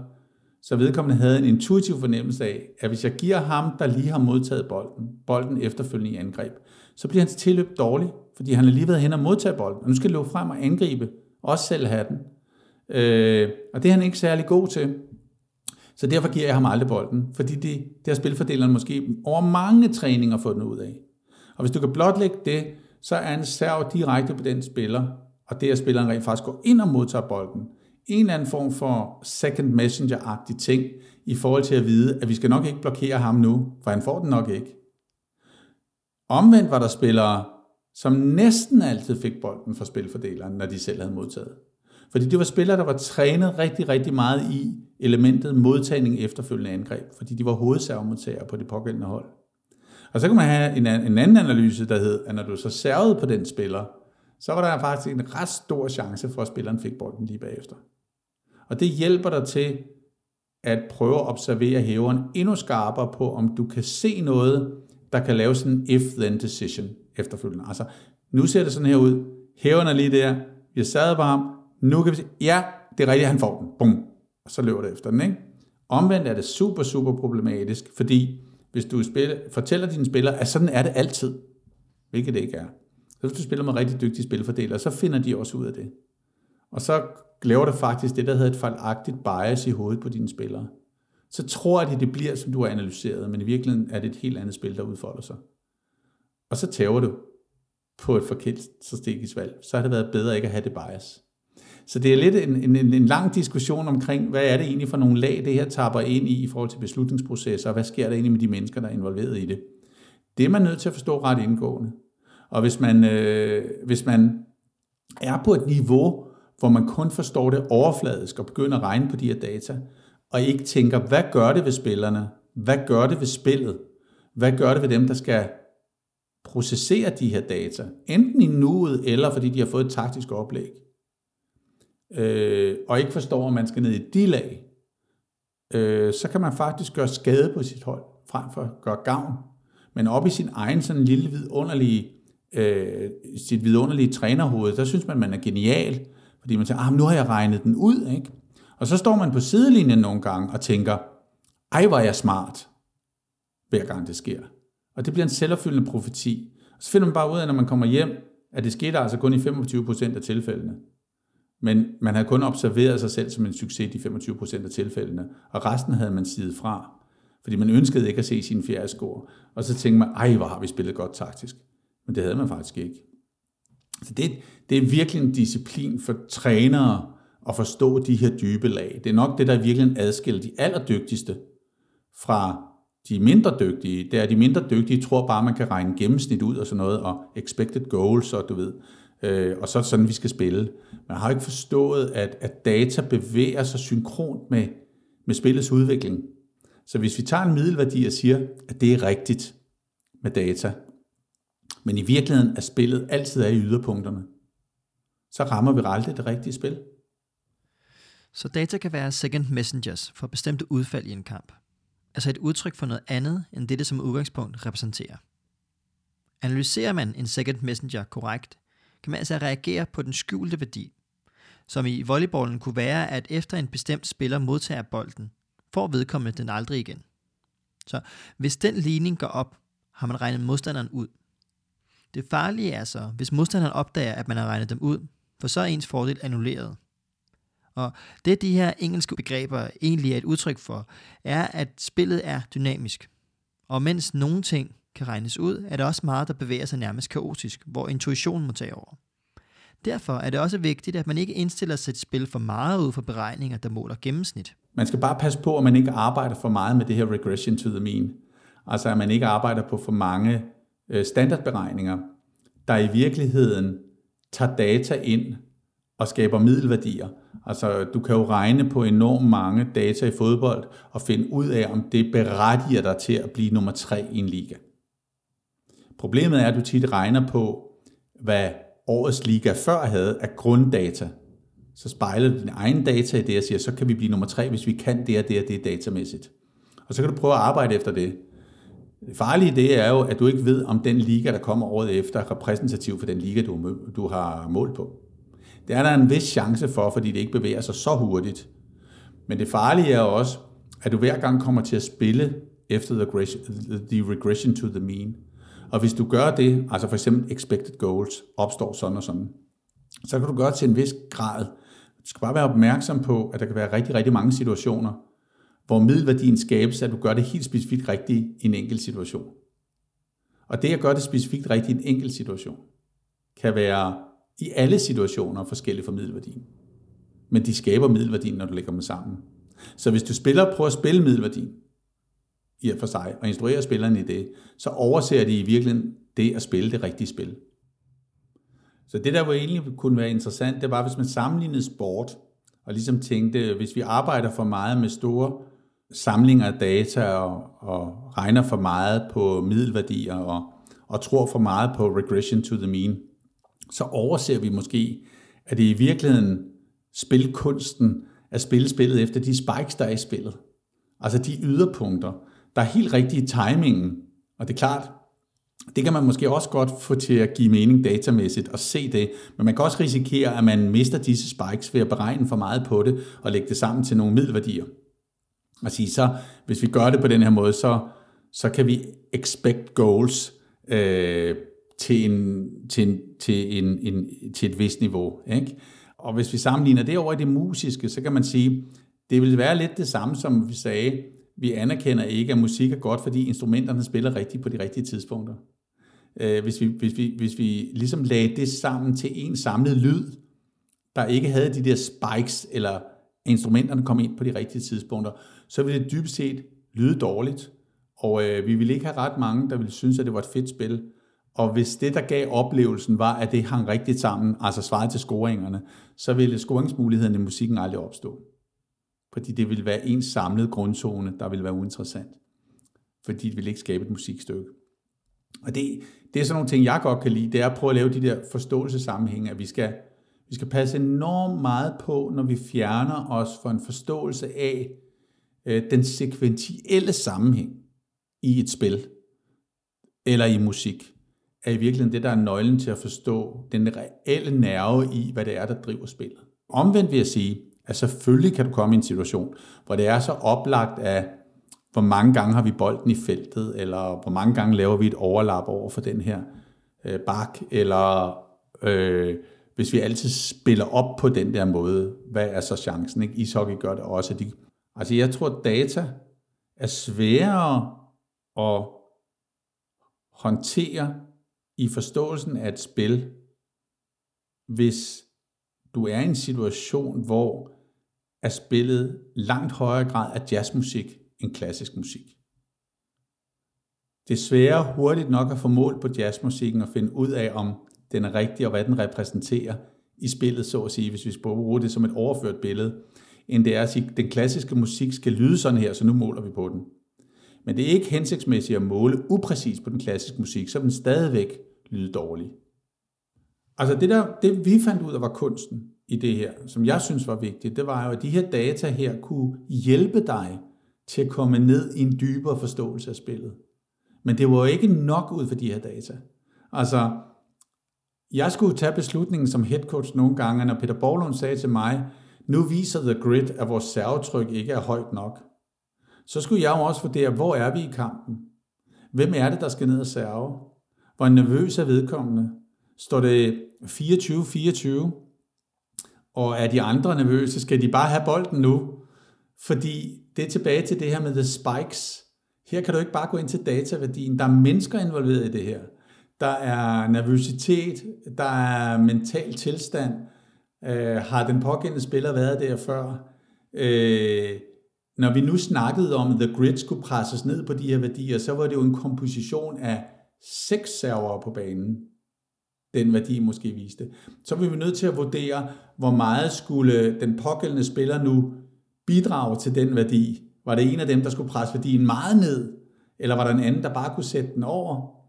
så vedkommende havde en intuitiv fornemmelse af, at hvis jeg giver ham, der lige har modtaget bolden, bolden efterfølgende i angreb, så bliver hans tilløb dårlig, fordi han har lige været hen og modtaget bolden, og nu skal løbe frem og angribe, også selv have den. Øh, og det er han ikke særlig god til. Så derfor giver jeg ham aldrig bolden, fordi det, det har spilfordeleren måske over mange træninger fået den ud af. Og hvis du kan blotlægge det, så er en serv direkte på den spiller, og det er, at spilleren rent faktisk går ind og modtager bolden. En eller anden form for second messenger-agtig ting, i forhold til at vide, at vi skal nok ikke blokere ham nu, for han får den nok ikke. Omvendt var der spillere, som næsten altid fik bolden fra spilfordeleren, når de selv havde modtaget. Fordi det var spillere, der var trænet rigtig, rigtig meget i elementet modtagning efterfølgende angreb, fordi de var hovedservemodtagere på det pågældende hold. Og så kan man have en, en anden analyse, der hed, at når du så servede på den spiller, så var der faktisk en ret stor chance for, at spilleren fik bolden lige bagefter. Og det hjælper dig til at prøve at observere hæveren endnu skarpere på, om du kan se noget, der kan lave sådan en if-then decision efterfølgende. Altså, nu ser det sådan her ud. Hæveren er lige der. Vi har sad på ham. Nu kan vi se, ja, det er rigtigt, han får den. Bum. Og så løber det efter den, ikke? Omvendt er det super, super problematisk, fordi hvis du spiller, fortæller dine spillere, at sådan er det altid, hvilket det ikke er. Så hvis du spiller med rigtig dygtige spilfordelere, så finder de også ud af det. Og så laver det faktisk det, der hedder et fejlagtigt bias i hovedet på dine spillere. Så tror de, det bliver, som du har analyseret, men i virkeligheden er det et helt andet spil, der udfolder sig. Og så tæver du på et forkert strategisk valg. Så har det været bedre ikke at have det bias. Så det er lidt en, en, en lang diskussion omkring, hvad er det egentlig for nogle lag, det her tapper ind i i forhold til beslutningsprocesser, og hvad sker der egentlig med de mennesker, der er involveret i det. Det er man nødt til at forstå ret indgående. Og hvis man, øh, hvis man er på et niveau, hvor man kun forstår det overfladisk og begynder at regne på de her data, og ikke tænker, hvad gør det ved spillerne? Hvad gør det ved spillet? Hvad gør det ved dem, der skal processere de her data? Enten i nuet, eller fordi de har fået et taktisk oplæg. Øh, og ikke forstår, at man skal ned i de lag, øh, så kan man faktisk gøre skade på sit hold, frem for at gøre gavn. Men op i sin egen sådan lille vidunderlige, øh, sit vidunderlige trænerhoved, der synes man, man er genial, fordi man tænker, ah, nu har jeg regnet den ud, ikke? Og så står man på sidelinjen nogle gange og tænker, ej, hvor er jeg smart, hver gang det sker. Og det bliver en selvopfyldende profeti. Og så finder man bare ud af, når man kommer hjem, at det skete altså kun i 25% af tilfældene. Men man havde kun observeret sig selv som en succes i 25% af tilfældene, og resten havde man sidet fra. Fordi man ønskede ikke at se sin fjerde score. Og så tænkte man, ej, hvor har vi spillet godt taktisk. Men det havde man faktisk ikke. Så det, det er virkelig en disciplin for trænere at forstå de her dybe lag. Det er nok det, der virkelig adskiller de allerdygtigste fra de mindre dygtige. Det er, de mindre dygtige tror bare, man kan regne gennemsnit ud og sådan noget, og expected goals, og du ved, øh, og så er det sådan, vi skal spille. Man har ikke forstået, at, at data bevæger sig synkront med, med spillets udvikling. Så hvis vi tager en middelværdi og siger, at det er rigtigt med data, men i virkeligheden er spillet altid er i yderpunkterne, så rammer vi aldrig det rigtige spil. Så data kan være second messengers for bestemte udfald i en kamp. Altså et udtryk for noget andet, end det, det som udgangspunkt repræsenterer. Analyserer man en second messenger korrekt, kan man altså reagere på den skjulte værdi, som i volleyballen kunne være, at efter en bestemt spiller modtager bolden, får vedkommende den aldrig igen. Så hvis den ligning går op, har man regnet modstanderen ud. Det farlige er så, hvis modstanderen opdager, at man har regnet dem ud, for så er ens fordel annulleret. Og det de her engelske begreber egentlig er et udtryk for, er, at spillet er dynamisk. Og mens nogle ting kan regnes ud, er der også meget, der bevæger sig nærmest kaotisk, hvor intuitionen må tage over. Derfor er det også vigtigt, at man ikke indstiller sit spil for meget ud for beregninger, der måler gennemsnit. Man skal bare passe på, at man ikke arbejder for meget med det her regression to the mean. Altså at man ikke arbejder på for mange Øh, standardberegninger, der i virkeligheden tager data ind og skaber middelværdier. Altså, du kan jo regne på enormt mange data i fodbold og finde ud af, om det berettiger dig til at blive nummer tre i en liga. Problemet er, at du tit regner på, hvad årets liga før havde af grunddata. Så spejler du din egen data i det og siger, så kan vi blive nummer tre, hvis vi kan det og det og det datamæssigt. Og så kan du prøve at arbejde efter det. Det farlige det er jo, at du ikke ved, om den liga, der kommer året efter, er repræsentativ for den liga, du, du har målt på. Det er der en vis chance for, fordi det ikke bevæger sig så hurtigt. Men det farlige er også, at du hver gang kommer til at spille efter the regression, the regression to the mean. Og hvis du gør det, altså for eksempel expected goals opstår sådan og sådan, så kan du gøre det til en vis grad. Du skal bare være opmærksom på, at der kan være rigtig, rigtig mange situationer, hvor middelværdien skabes, at du gør det helt specifikt rigtigt i en enkelt situation. Og det at gøre det specifikt rigtigt i en enkelt situation, kan være i alle situationer forskellige for middelværdien. Men de skaber middelværdien, når du lægger dem sammen. Så hvis du spiller, prøver at spille middelværdien, i og for sig, og instruerer spilleren i det, så overser de i virkeligheden det at spille det rigtige spil. Så det, der jo egentlig kunne være interessant, det var, hvis man sammenlignede sport, og ligesom tænkte, hvis vi arbejder for meget med store samlinger af data og, og regner for meget på middelværdier og, og tror for meget på regression to the mean, så overser vi måske, at det i virkeligheden spilkunsten at spille spillet efter de spikes, der er i spillet. Altså de yderpunkter, der er helt rigtige timingen. Og det er klart, det kan man måske også godt få til at give mening datamæssigt og se det, men man kan også risikere, at man mister disse spikes ved at beregne for meget på det og lægge det sammen til nogle middelværdier. Og sige, så hvis vi gør det på den her måde, så, så kan vi expect goals øh, til, en, til, en, til, en, en, til et vist niveau. Ikke? Og hvis vi sammenligner det over i det musiske, så kan man sige, det vil være lidt det samme, som vi sagde, vi anerkender ikke, at musik er godt, fordi instrumenterne spiller rigtigt på de rigtige tidspunkter. Øh, hvis, vi, hvis, vi, hvis vi ligesom lagde det sammen til en samlet lyd, der ikke havde de der spikes, eller instrumenterne kom ind på de rigtige tidspunkter, så ville det dybest set lyde dårligt. Og øh, vi ville ikke have ret mange, der ville synes, at det var et fedt spil. Og hvis det, der gav oplevelsen, var, at det hang rigtigt sammen, altså svaret til scoringerne, så ville scoringsmulighederne i musikken aldrig opstå. Fordi det ville være en samlet grundzone, der ville være uinteressant. Fordi det ville ikke skabe et musikstykke. Og det, det er sådan nogle ting, jeg godt kan lide, det er at prøve at lave de der forståelsessammenhænge, at vi skal, vi skal passe enormt meget på, når vi fjerner os for en forståelse af Øh, den sekventielle sammenhæng i et spil eller i musik er i virkeligheden det, der er nøglen til at forstå den reelle nerve i, hvad det er, der driver spillet. Omvendt vil jeg sige, at selvfølgelig kan du komme i en situation, hvor det er så oplagt af, hvor mange gange har vi bolden i feltet, eller hvor mange gange laver vi et overlap over for den her øh, bak, eller øh, hvis vi altid spiller op på den der måde, hvad er så chancen? Ikke? Ishockey gør det også. at De, altså jeg tror, at data er sværere at håndtere i forståelsen af et spil, hvis du er i en situation, hvor er spillet langt højere grad af jazzmusik end klassisk musik. Det er sværere hurtigt nok at få mål på jazzmusikken og finde ud af, om den er rigtig og hvad den repræsenterer i spillet, så at sige, hvis vi bruger det som et overført billede, end det er at sige, at den klassiske musik skal lyde sådan her, så nu måler vi på den. Men det er ikke hensigtsmæssigt at måle upræcis på den klassiske musik, så den stadigvæk lyde dårlig. Altså det, der, det vi fandt ud af var kunsten i det her, som jeg synes var vigtigt, det var jo, at de her data her kunne hjælpe dig til at komme ned i en dybere forståelse af spillet. Men det var jo ikke nok ud for de her data. Altså, jeg skulle tage beslutningen som head coach nogle gange, når Peter Borlund sagde til mig, nu viser The Grid, at vores servetryk ikke er højt nok. Så skulle jeg jo også vurdere, hvor er vi i kampen? Hvem er det, der skal ned og serve? Hvor nervøs er vedkommende? Står det 24-24? Og er de andre nervøse? Skal de bare have bolden nu? Fordi det er tilbage til det her med the spikes. Her kan du ikke bare gå ind til dataværdien. Der er mennesker involveret i det her. Der er nervøsitet, der er mental tilstand. Øh, har den pågældende spiller været der før? Øh, når vi nu snakkede om, at the grid skulle presses ned på de her værdier, så var det jo en komposition af seks servere på banen, den værdi måske viste. Så var vi nødt til at vurdere, hvor meget skulle den pågældende spiller nu bidrage til den værdi. Var det en af dem, der skulle presse værdien meget ned, eller var der en anden, der bare kunne sætte den over?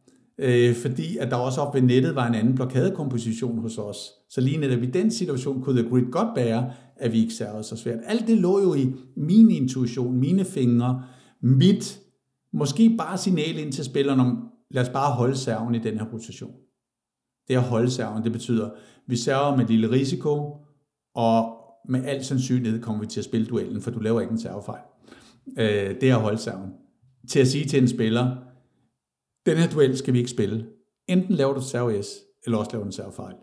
Øh, fordi at der også op ved nettet var en anden blokadekomposition hos os. Så lige netop i den situation kunne The Grid godt bære, at vi ikke servede så svært. Alt det lå jo i min intuition, mine fingre, mit, måske bare signal ind til spilleren om, lad os bare holde serven i den her rotation. Det at holde serven, det betyder, at vi server med lille risiko, og med al sandsynlighed kommer vi til at spille duellen, for du laver ikke en servefejl. Øh, det er at holde serven. Til at sige til en spiller, den her duel skal vi ikke spille. Enten laver du serve S, eller også laver du en servefejl.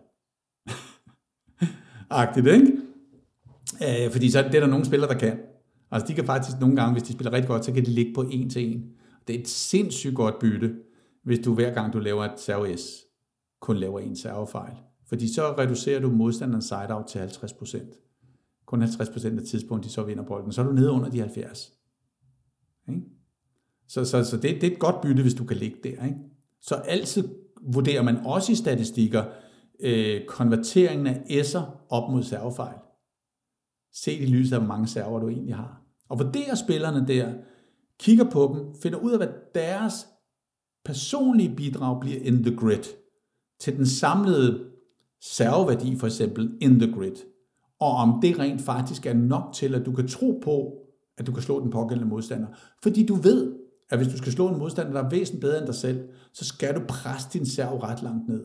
[LAUGHS] Agtigt, ikke? Øh, fordi så det er der nogle spillere, der kan. Altså de kan faktisk nogle gange, hvis de spiller rigtig godt, så kan de ligge på en til en. Det er et sindssygt godt bytte, hvis du hver gang du laver et serve S, kun laver en servefejl. Fordi så reducerer du modstanderens side-out til 50%. Kun 50% af tidspunkt, de så vinder bolden. Så er du nede under de 70. Ikke? Så, så, så det, det er et godt bytte, hvis du kan ligge der. Ikke? Så altid vurderer man også i statistikker øh, konverteringen af S'er op mod servefejl. Se i lyset af, hvor mange server du egentlig har. Og vurderer spillerne der, kigger på dem, finder ud af, hvad deres personlige bidrag bliver in the grid til den samlede serveværdi for eksempel in the grid, og om det rent faktisk er nok til, at du kan tro på, at du kan slå den pågældende modstander. Fordi du ved, at hvis du skal slå en modstander, der er væsentligt bedre end dig selv, så skal du presse din serv ret langt ned.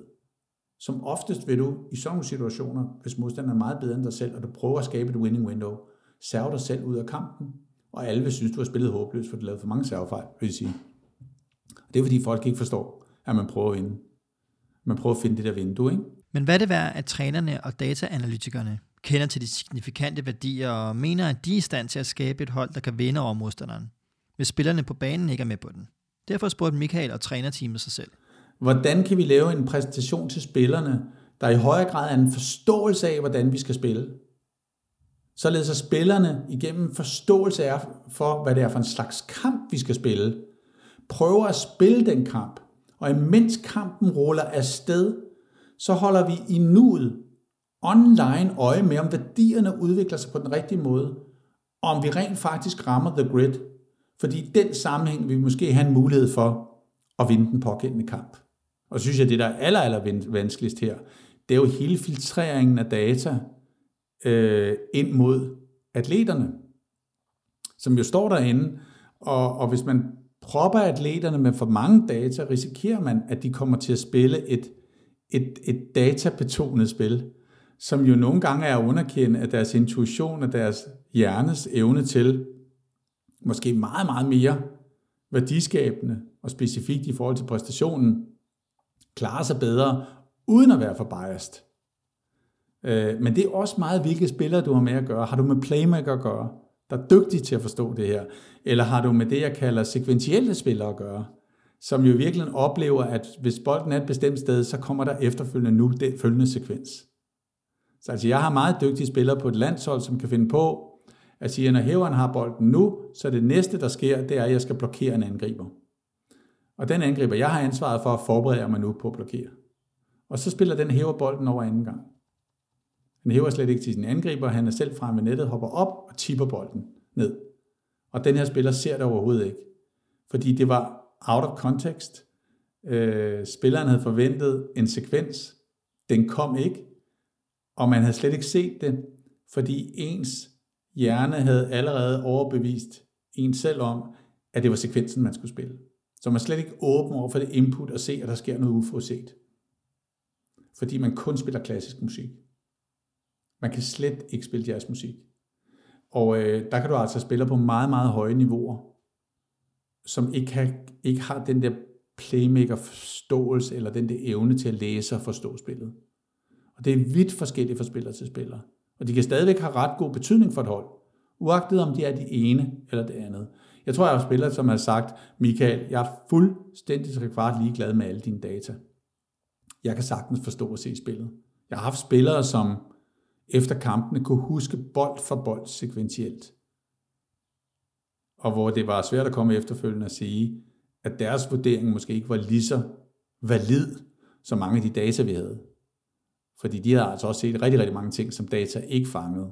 Som oftest vil du i sådan nogle situationer, hvis modstanderen er meget bedre end dig selv, og du prøver at skabe et winning window, serve dig selv ud af kampen, og alle vil synes, du har spillet håbløst, for du lavede for mange servefejl, vil jeg sige. Det er fordi folk ikke forstår, at man prøver at vinde. Man prøver at finde det der vindue, ikke? Men hvad er det værd, at trænerne og dataanalytikerne kender til de signifikante værdier og mener, at de er i stand til at skabe et hold, der kan vinde over modstanderen, hvis spillerne på banen ikke er med på den? Derfor spurgte Michael og trænerteamet sig selv. Hvordan kan vi lave en præsentation til spillerne, der i højere grad er en forståelse af, hvordan vi skal spille? Således at spillerne igennem forståelse af for, hvad det er for en slags kamp, vi skal spille, prøver at spille den kamp, og imens kampen ruller afsted, så holder vi i nuet online øje med, om værdierne udvikler sig på den rigtige måde, og om vi rent faktisk rammer the grid. Fordi i den sammenhæng vil vi måske have en mulighed for at vinde den pågældende kamp. Og så synes jeg, det der er aller, aller vanskeligst her, det er jo hele filtreringen af data øh, ind mod atleterne, som jo står derinde, og, og hvis man propper atleterne med for mange data, risikerer man, at de kommer til at spille et, et, et databetonet spil, som jo nogle gange er underkendt af deres intuition og deres hjernes evne til måske meget, meget mere værdiskabende og specifikt i forhold til præstationen, klarer sig bedre, uden at være for biased. Øh, men det er også meget, hvilke spillere du har med at gøre. Har du med playmaker at gøre, der er dygtig til at forstå det her? Eller har du med det, jeg kalder sekventielle spillere at gøre, som jo virkelig oplever, at hvis bolden er et bestemt sted, så kommer der efterfølgende nu den følgende sekvens. Så altså, jeg har meget dygtige spillere på et landshold, som kan finde på at sige, at når hæveren har bolden nu, så det næste, der sker, det er, at jeg skal blokere en angriber. Og den angriber, jeg har ansvaret for at forberede mig nu på at blokere. Og så spiller den hæver bolden over anden gang. Han hæver slet ikke til sin angriber, han er selv fremme ved nettet, hopper op og tipper bolden ned. Og den her spiller ser det overhovedet ikke. Fordi det var out of context. Øh, spilleren havde forventet en sekvens. Den kom ikke. Og man havde slet ikke set det, fordi ens hjerne havde allerede overbevist en selv om, at det var sekvensen, man skulle spille. Så man er slet ikke åben over for det input og se, at der sker noget uforudset. Fordi man kun spiller klassisk musik. Man kan slet ikke spille jazzmusik. Og øh, der kan du altså spille på meget, meget høje niveauer, som ikke, har, ikke har den der playmaker-forståelse, eller den der evne til at læse og forstå spillet. Og det er vidt forskelligt fra spiller til spiller. Og de kan stadigvæk have ret god betydning for et hold, uagtet om de er det ene eller det andet. Jeg tror, jeg har spillere, som har sagt, Michael, jeg er fuldstændig til ligeglad med alle dine data. Jeg kan sagtens forstå og se spillet. Jeg har haft spillere, som efter kampene kunne huske bold for bold sekventielt. Og hvor det var svært at komme efterfølgende og sige, at deres vurdering måske ikke var lige så valid som mange af de data, vi havde. Fordi de havde altså også set rigtig, rigtig mange ting, som data ikke fangede.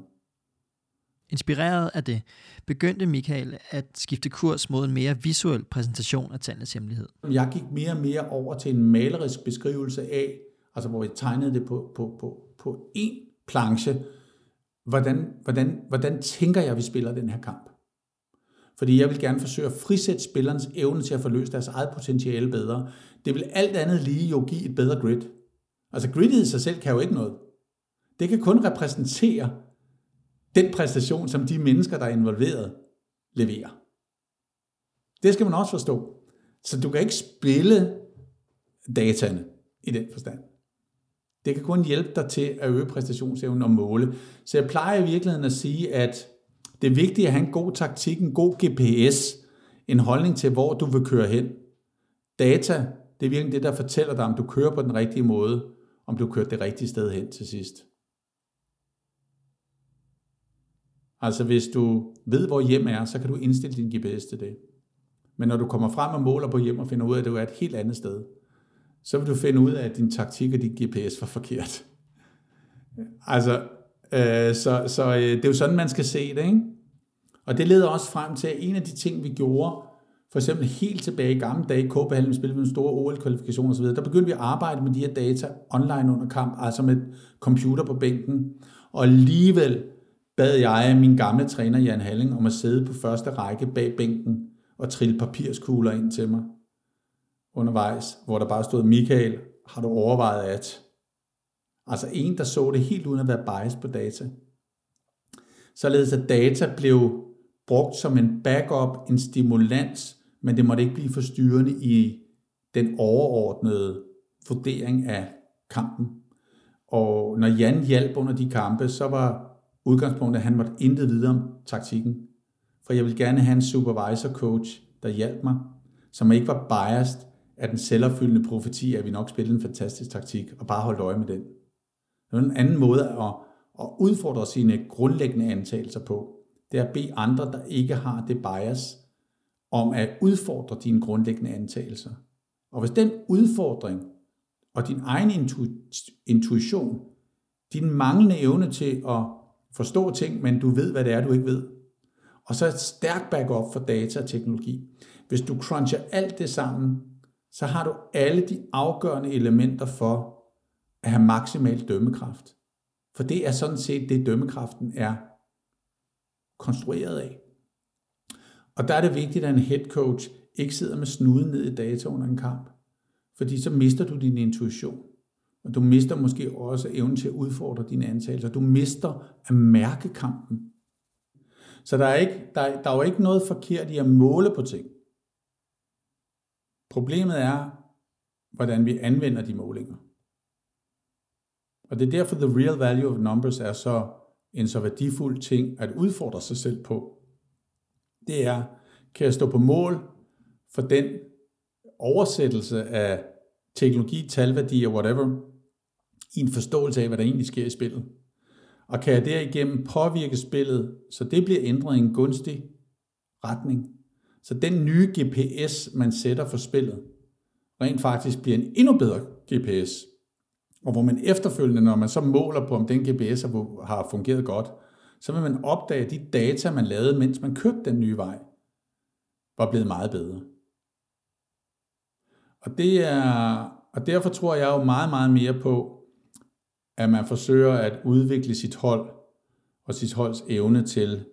Inspireret af det, begyndte Michael at skifte kurs mod en mere visuel præsentation af tallets hemmelighed. Jeg gik mere og mere over til en malerisk beskrivelse af, altså hvor jeg tegnede det på, på, på, på én planche, hvordan, hvordan, hvordan tænker jeg, at vi spiller den her kamp? Fordi jeg vil gerne forsøge at frisætte spillernes evne til at forløse deres eget potentiale bedre. Det vil alt andet lige jo give et bedre grid. Altså gridet i sig selv kan jo ikke noget. Det kan kun repræsentere den præstation, som de mennesker, der er involveret, leverer. Det skal man også forstå. Så du kan ikke spille dataene i den forstand. Det kan kun hjælpe dig til at øge præstationsevnen og måle. Så jeg plejer i virkeligheden at sige, at Det er vigtigt at have en god taktik, en god GPS, en holdning til, hvor du vil køre hen. Data, det er virkelig det, der fortæller dig, om du kører på den rigtige måde, om du kører det rigtige sted hen til sidst. Altså hvis du ved, hvor hjem er, så kan du indstille din GPS til det. Men når du kommer frem og måler på hjem og finder ud af, at du er et helt andet sted, så vil du finde ud af, at din taktik og din GPS var forkert. Altså, øh, så, så øh, det er jo sådan, man skal se det, ikke? Og det leder også frem til, at en af de ting, vi gjorde, for eksempel helt tilbage i gamle dage, K-behandling, spillede med en stor OL-kvalifikation osv., der begyndte vi at arbejde med de her data online under kamp, altså med computer på bænken. Og alligevel bad jeg min gamle træner Jan Halling om at sidde på første række bag bænken og trille papirskugler ind til mig undervejs, hvor der bare stod, Michael, har du overvejet at? Altså en, der så det helt uden at være biased på data. Således at data blev brugt som en backup, en stimulans, men det måtte ikke blive forstyrrende i den overordnede vurdering af kampen. Og når Jan hjalp under de kampe, så var udgangspunktet, at han måtte intet vide om taktikken. For jeg vil gerne have en supervisor coach, der hjalp mig, som ikke var biased af den selvopfyldende profeti, at vi nok spillede en fantastisk taktik, og bare holdt øje med den. Det er en anden måde at, at udfordre sine grundlæggende antagelser på. Det er at bede andre, der ikke har det bias, om at udfordre dine grundlæggende antagelser. Og hvis den udfordring og din egen intu- intuition, din manglende evne til at forstå ting, men du ved, hvad det er, du ikke ved, og så et stærkt backup for data og teknologi. Hvis du cruncher alt det sammen, så har du alle de afgørende elementer for at have maksimal dømmekraft. For det er sådan set det, dømmekraften er konstrueret af. Og der er det vigtigt, at en head coach ikke sidder med snuden ned i data under en kamp. Fordi så mister du din intuition. Og du mister måske også evnen til at udfordre dine antagelser. Du mister at mærke kampen. Så der er, ikke, der, der er jo ikke noget forkert i at måle på ting. Problemet er, hvordan vi anvender de målinger. Og det er derfor, the real value of numbers er så en så værdifuld ting at udfordre sig selv på. Det er, kan jeg stå på mål for den oversættelse af teknologi, talværdier, whatever, i en forståelse af, hvad der egentlig sker i spillet. Og kan jeg derigennem påvirke spillet, så det bliver ændret i en gunstig retning. Så den nye GPS, man sætter for spillet, rent faktisk bliver en endnu bedre GPS. Og hvor man efterfølgende, når man så måler på, om den GPS har fungeret godt, så vil man opdage, at de data, man lavede, mens man kørte den nye vej, var blevet meget bedre. Og, det er, og derfor tror jeg jo meget, meget mere på, at man forsøger at udvikle sit hold og sit holds evne til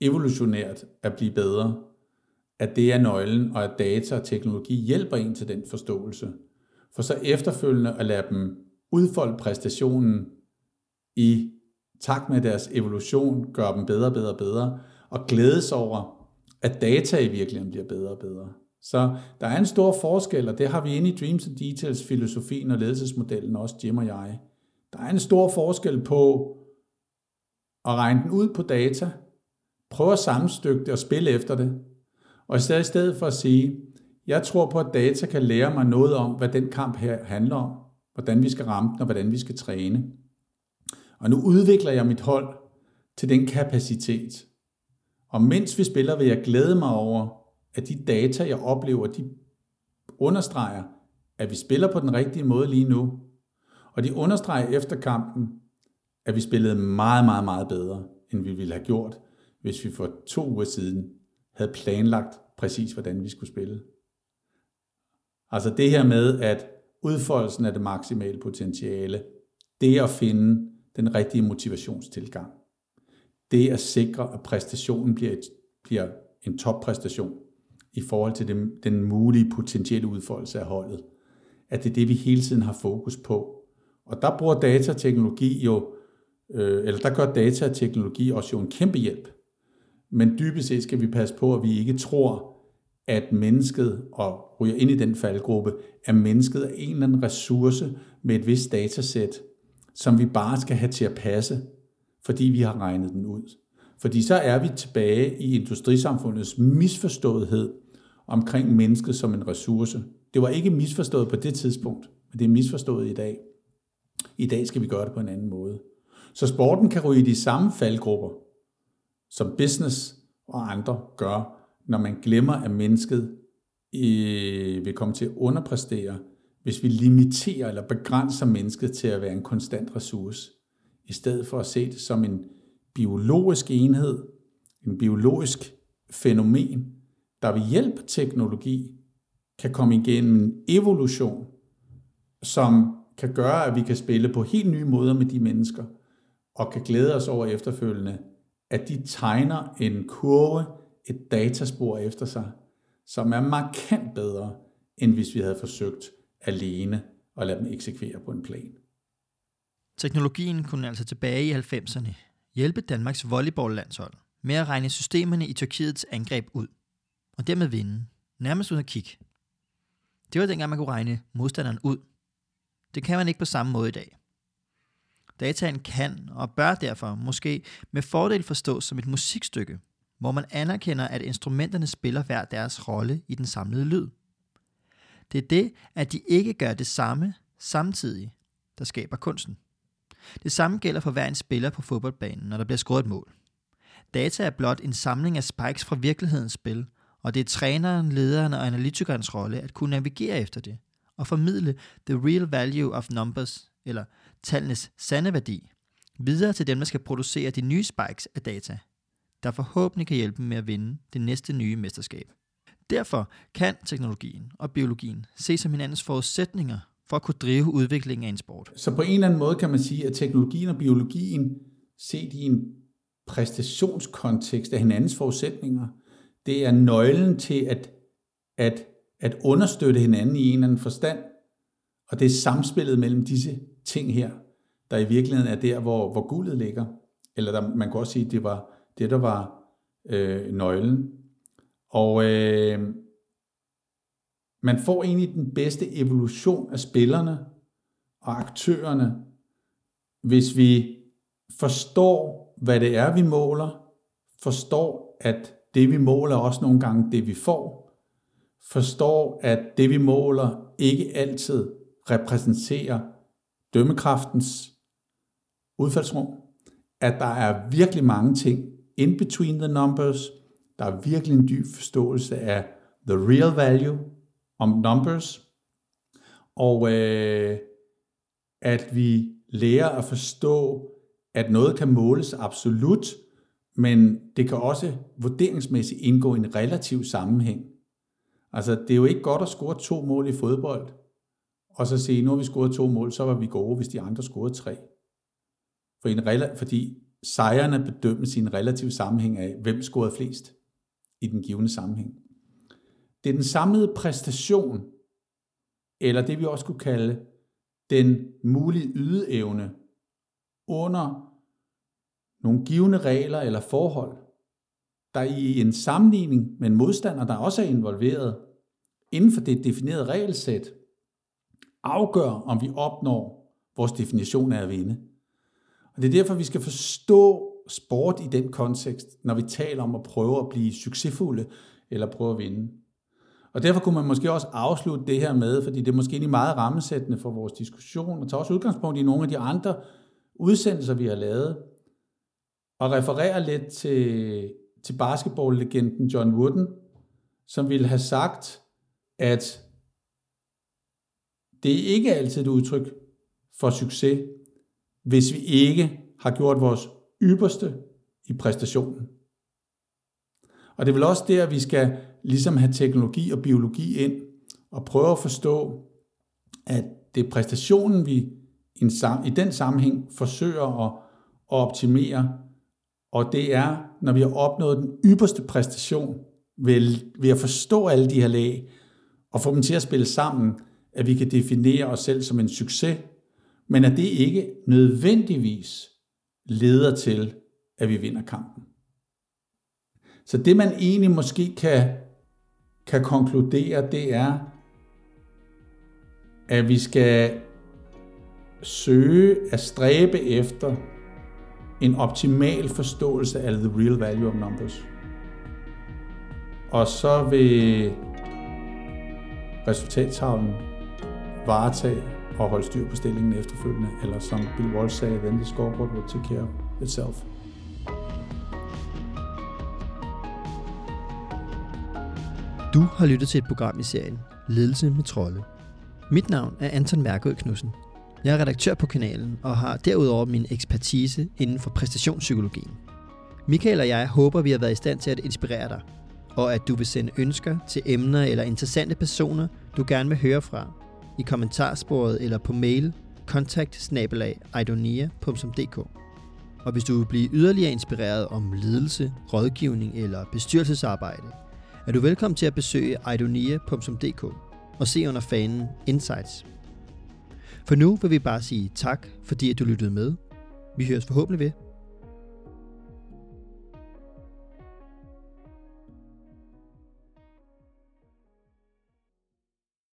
evolutionært at blive bedre, at det er nøglen, og at data og teknologi hjælper en til den forståelse. For så efterfølgende at lade dem udfolde præstationen i takt med deres evolution, gør dem bedre, bedre, bedre, og glædes over, at data i virkeligheden bliver bedre og bedre. Så der er en stor forskel, og det har vi inde i Dreams and Details filosofien og ledelsesmodellen, også Jim og jeg. Der er en stor forskel på at regne den ud på data, prøve at sammenstykke det og spille efter det, og i stedet, i stedet for at sige, jeg tror på, at data kan lære mig noget om, hvad den kamp her handler om, hvordan vi skal ramme den og hvordan vi skal træne. Og nu udvikler jeg mit hold til den kapacitet. Og mens vi spiller, vil jeg glæde mig over, at de data, jeg oplever, de understreger, at vi spiller på den rigtige måde lige nu, og de understreger efter kampen, at vi spillede meget, meget, meget bedre, end vi ville have gjort, hvis vi for to uger siden havde planlagt præcis, hvordan vi skulle spille. Altså det her med, at udfoldelsen af det maksimale potentiale, det at finde den rigtige motivationstilgang, det at sikre, at præstationen bliver, et, bliver en toppræstation i forhold til den, den mulige potentielle udfoldelse af holdet, at det er det, vi hele tiden har fokus på, og der bruger datateknologi jo, øh, eller der gør datateknologi også jo en kæmpe hjælp. Men dybest set skal vi passe på, at vi ikke tror, at mennesket, og ryger ind i den faldgruppe, at mennesket er en eller anden ressource med et vist datasæt, som vi bare skal have til at passe, fordi vi har regnet den ud. Fordi så er vi tilbage i industrisamfundets misforståethed omkring mennesket som en ressource. Det var ikke misforstået på det tidspunkt, men det er misforstået i dag. I dag skal vi gøre det på en anden måde. Så sporten kan ryge i de samme faldgrupper, som business og andre gør, når man glemmer, at mennesket øh, vil komme til at underpræstere, hvis vi limiterer eller begrænser mennesket til at være en konstant ressource, i stedet for at se det som en biologisk enhed, en biologisk fænomen, der ved hjælp af teknologi kan komme igennem en evolution, som kan gøre, at vi kan spille på helt nye måder med de mennesker, og kan glæde os over efterfølgende, at de tegner en kurve, et dataspor efter sig, som er markant bedre, end hvis vi havde forsøgt alene og lade dem eksekvere på en plan. Teknologien kunne altså tilbage i 90'erne hjælpe Danmarks volleyballlandshold med at regne systemerne i Tyrkiets angreb ud, og dermed vinde, nærmest uden at kigge. Det var dengang, man kunne regne modstanderen ud. Det kan man ikke på samme måde i dag. Dataen kan og bør derfor måske med fordel forstås som et musikstykke, hvor man anerkender, at instrumenterne spiller hver deres rolle i den samlede lyd. Det er det, at de ikke gør det samme samtidig, der skaber kunsten. Det samme gælder for hver en spiller på fodboldbanen, når der bliver scoret et mål. Data er blot en samling af spikes fra virkelighedens spil, og det er træneren, lederen og analytikernes rolle at kunne navigere efter det og formidle the real value of numbers, eller tallenes sande værdi, videre til dem, der skal producere de nye spikes af data, der forhåbentlig kan hjælpe dem med at vinde det næste nye mesterskab. Derfor kan teknologien og biologien ses som hinandens forudsætninger for at kunne drive udviklingen af en sport. Så på en eller anden måde kan man sige, at teknologien og biologien set i en præstationskontekst af hinandens forudsætninger, det er nøglen til at, at, at understøtte hinanden i en eller anden forstand. Og det er samspillet mellem disse ting her, der i virkeligheden er der, hvor, hvor guldet ligger. Eller der, man kan også sige, at det var det, der var øh, nøglen. Og øh, man får egentlig den bedste evolution af spillerne og aktørerne, hvis vi forstår, hvad det er, vi måler, forstår, at det, vi måler, også nogle gange det, vi får, forstår, at det, vi måler, ikke altid repræsenterer dømmekraftens udfaldsrum, at der er virkelig mange ting in between the numbers, der er virkelig en dyb forståelse af the real value om numbers, og øh, at vi lærer at forstå, at noget kan måles absolut, men det kan også vurderingsmæssigt indgå i en relativ sammenhæng. Altså, det er jo ikke godt at score to mål i fodbold, og så sige, nu har vi scoret to mål, så var vi gode, hvis de andre scorede tre. For en, fordi sejrene bedømmes i en relativ sammenhæng af, hvem scorede flest i den givende sammenhæng. Det er den samlede præstation, eller det vi også kunne kalde den mulige ydeevne under nogle givende regler eller forhold, der i en sammenligning med en modstander, der også er involveret inden for det definerede regelsæt, afgør, om vi opnår vores definition af at vinde. Og det er derfor, vi skal forstå sport i den kontekst, når vi taler om at prøve at blive succesfulde eller prøve at vinde. Og derfor kunne man måske også afslutte det her med, fordi det er måske ikke meget rammesættende for vores diskussion, og tage også udgangspunkt i nogle af de andre udsendelser, vi har lavet, og referere lidt til, til basketballlegenden John Wooden, som ville have sagt, at det er ikke altid et udtryk for succes, hvis vi ikke har gjort vores ypperste i præstationen. Og det er vel også der, vi skal ligesom have teknologi og biologi ind og prøve at forstå, at det er præstationen, vi i den sammenhæng forsøger at, optimere, og det er, når vi har opnået den ypperste præstation ved, ved at forstå alle de her lag og få dem til at spille sammen, at vi kan definere os selv som en succes, men at det ikke nødvendigvis leder til, at vi vinder kampen. Så det man egentlig måske kan, kan konkludere, det er, at vi skal søge at stræbe efter en optimal forståelse af the real value of numbers. Og så vil resultattavlen varetage og holde styr på stillingen efterfølgende, eller som Bill Walsh sagde, then the scoreboard will take care of itself. Du har lyttet til et program i serien Ledelse med trolde. Mit navn er Anton Mærkød Knudsen. Jeg er redaktør på kanalen og har derudover min ekspertise inden for præstationspsykologien. Michael og jeg håber, vi har været i stand til at inspirere dig, og at du vil sende ønsker til emner eller interessante personer, du gerne vil høre fra, i kommentarsporet eller på mail kontakt Og hvis du vil blive yderligere inspireret om ledelse, rådgivning eller bestyrelsesarbejde, er du velkommen til at besøge idonia.dk og se under fanen Insights. For nu vil vi bare sige tak, fordi at du lyttede med. Vi høres forhåbentlig ved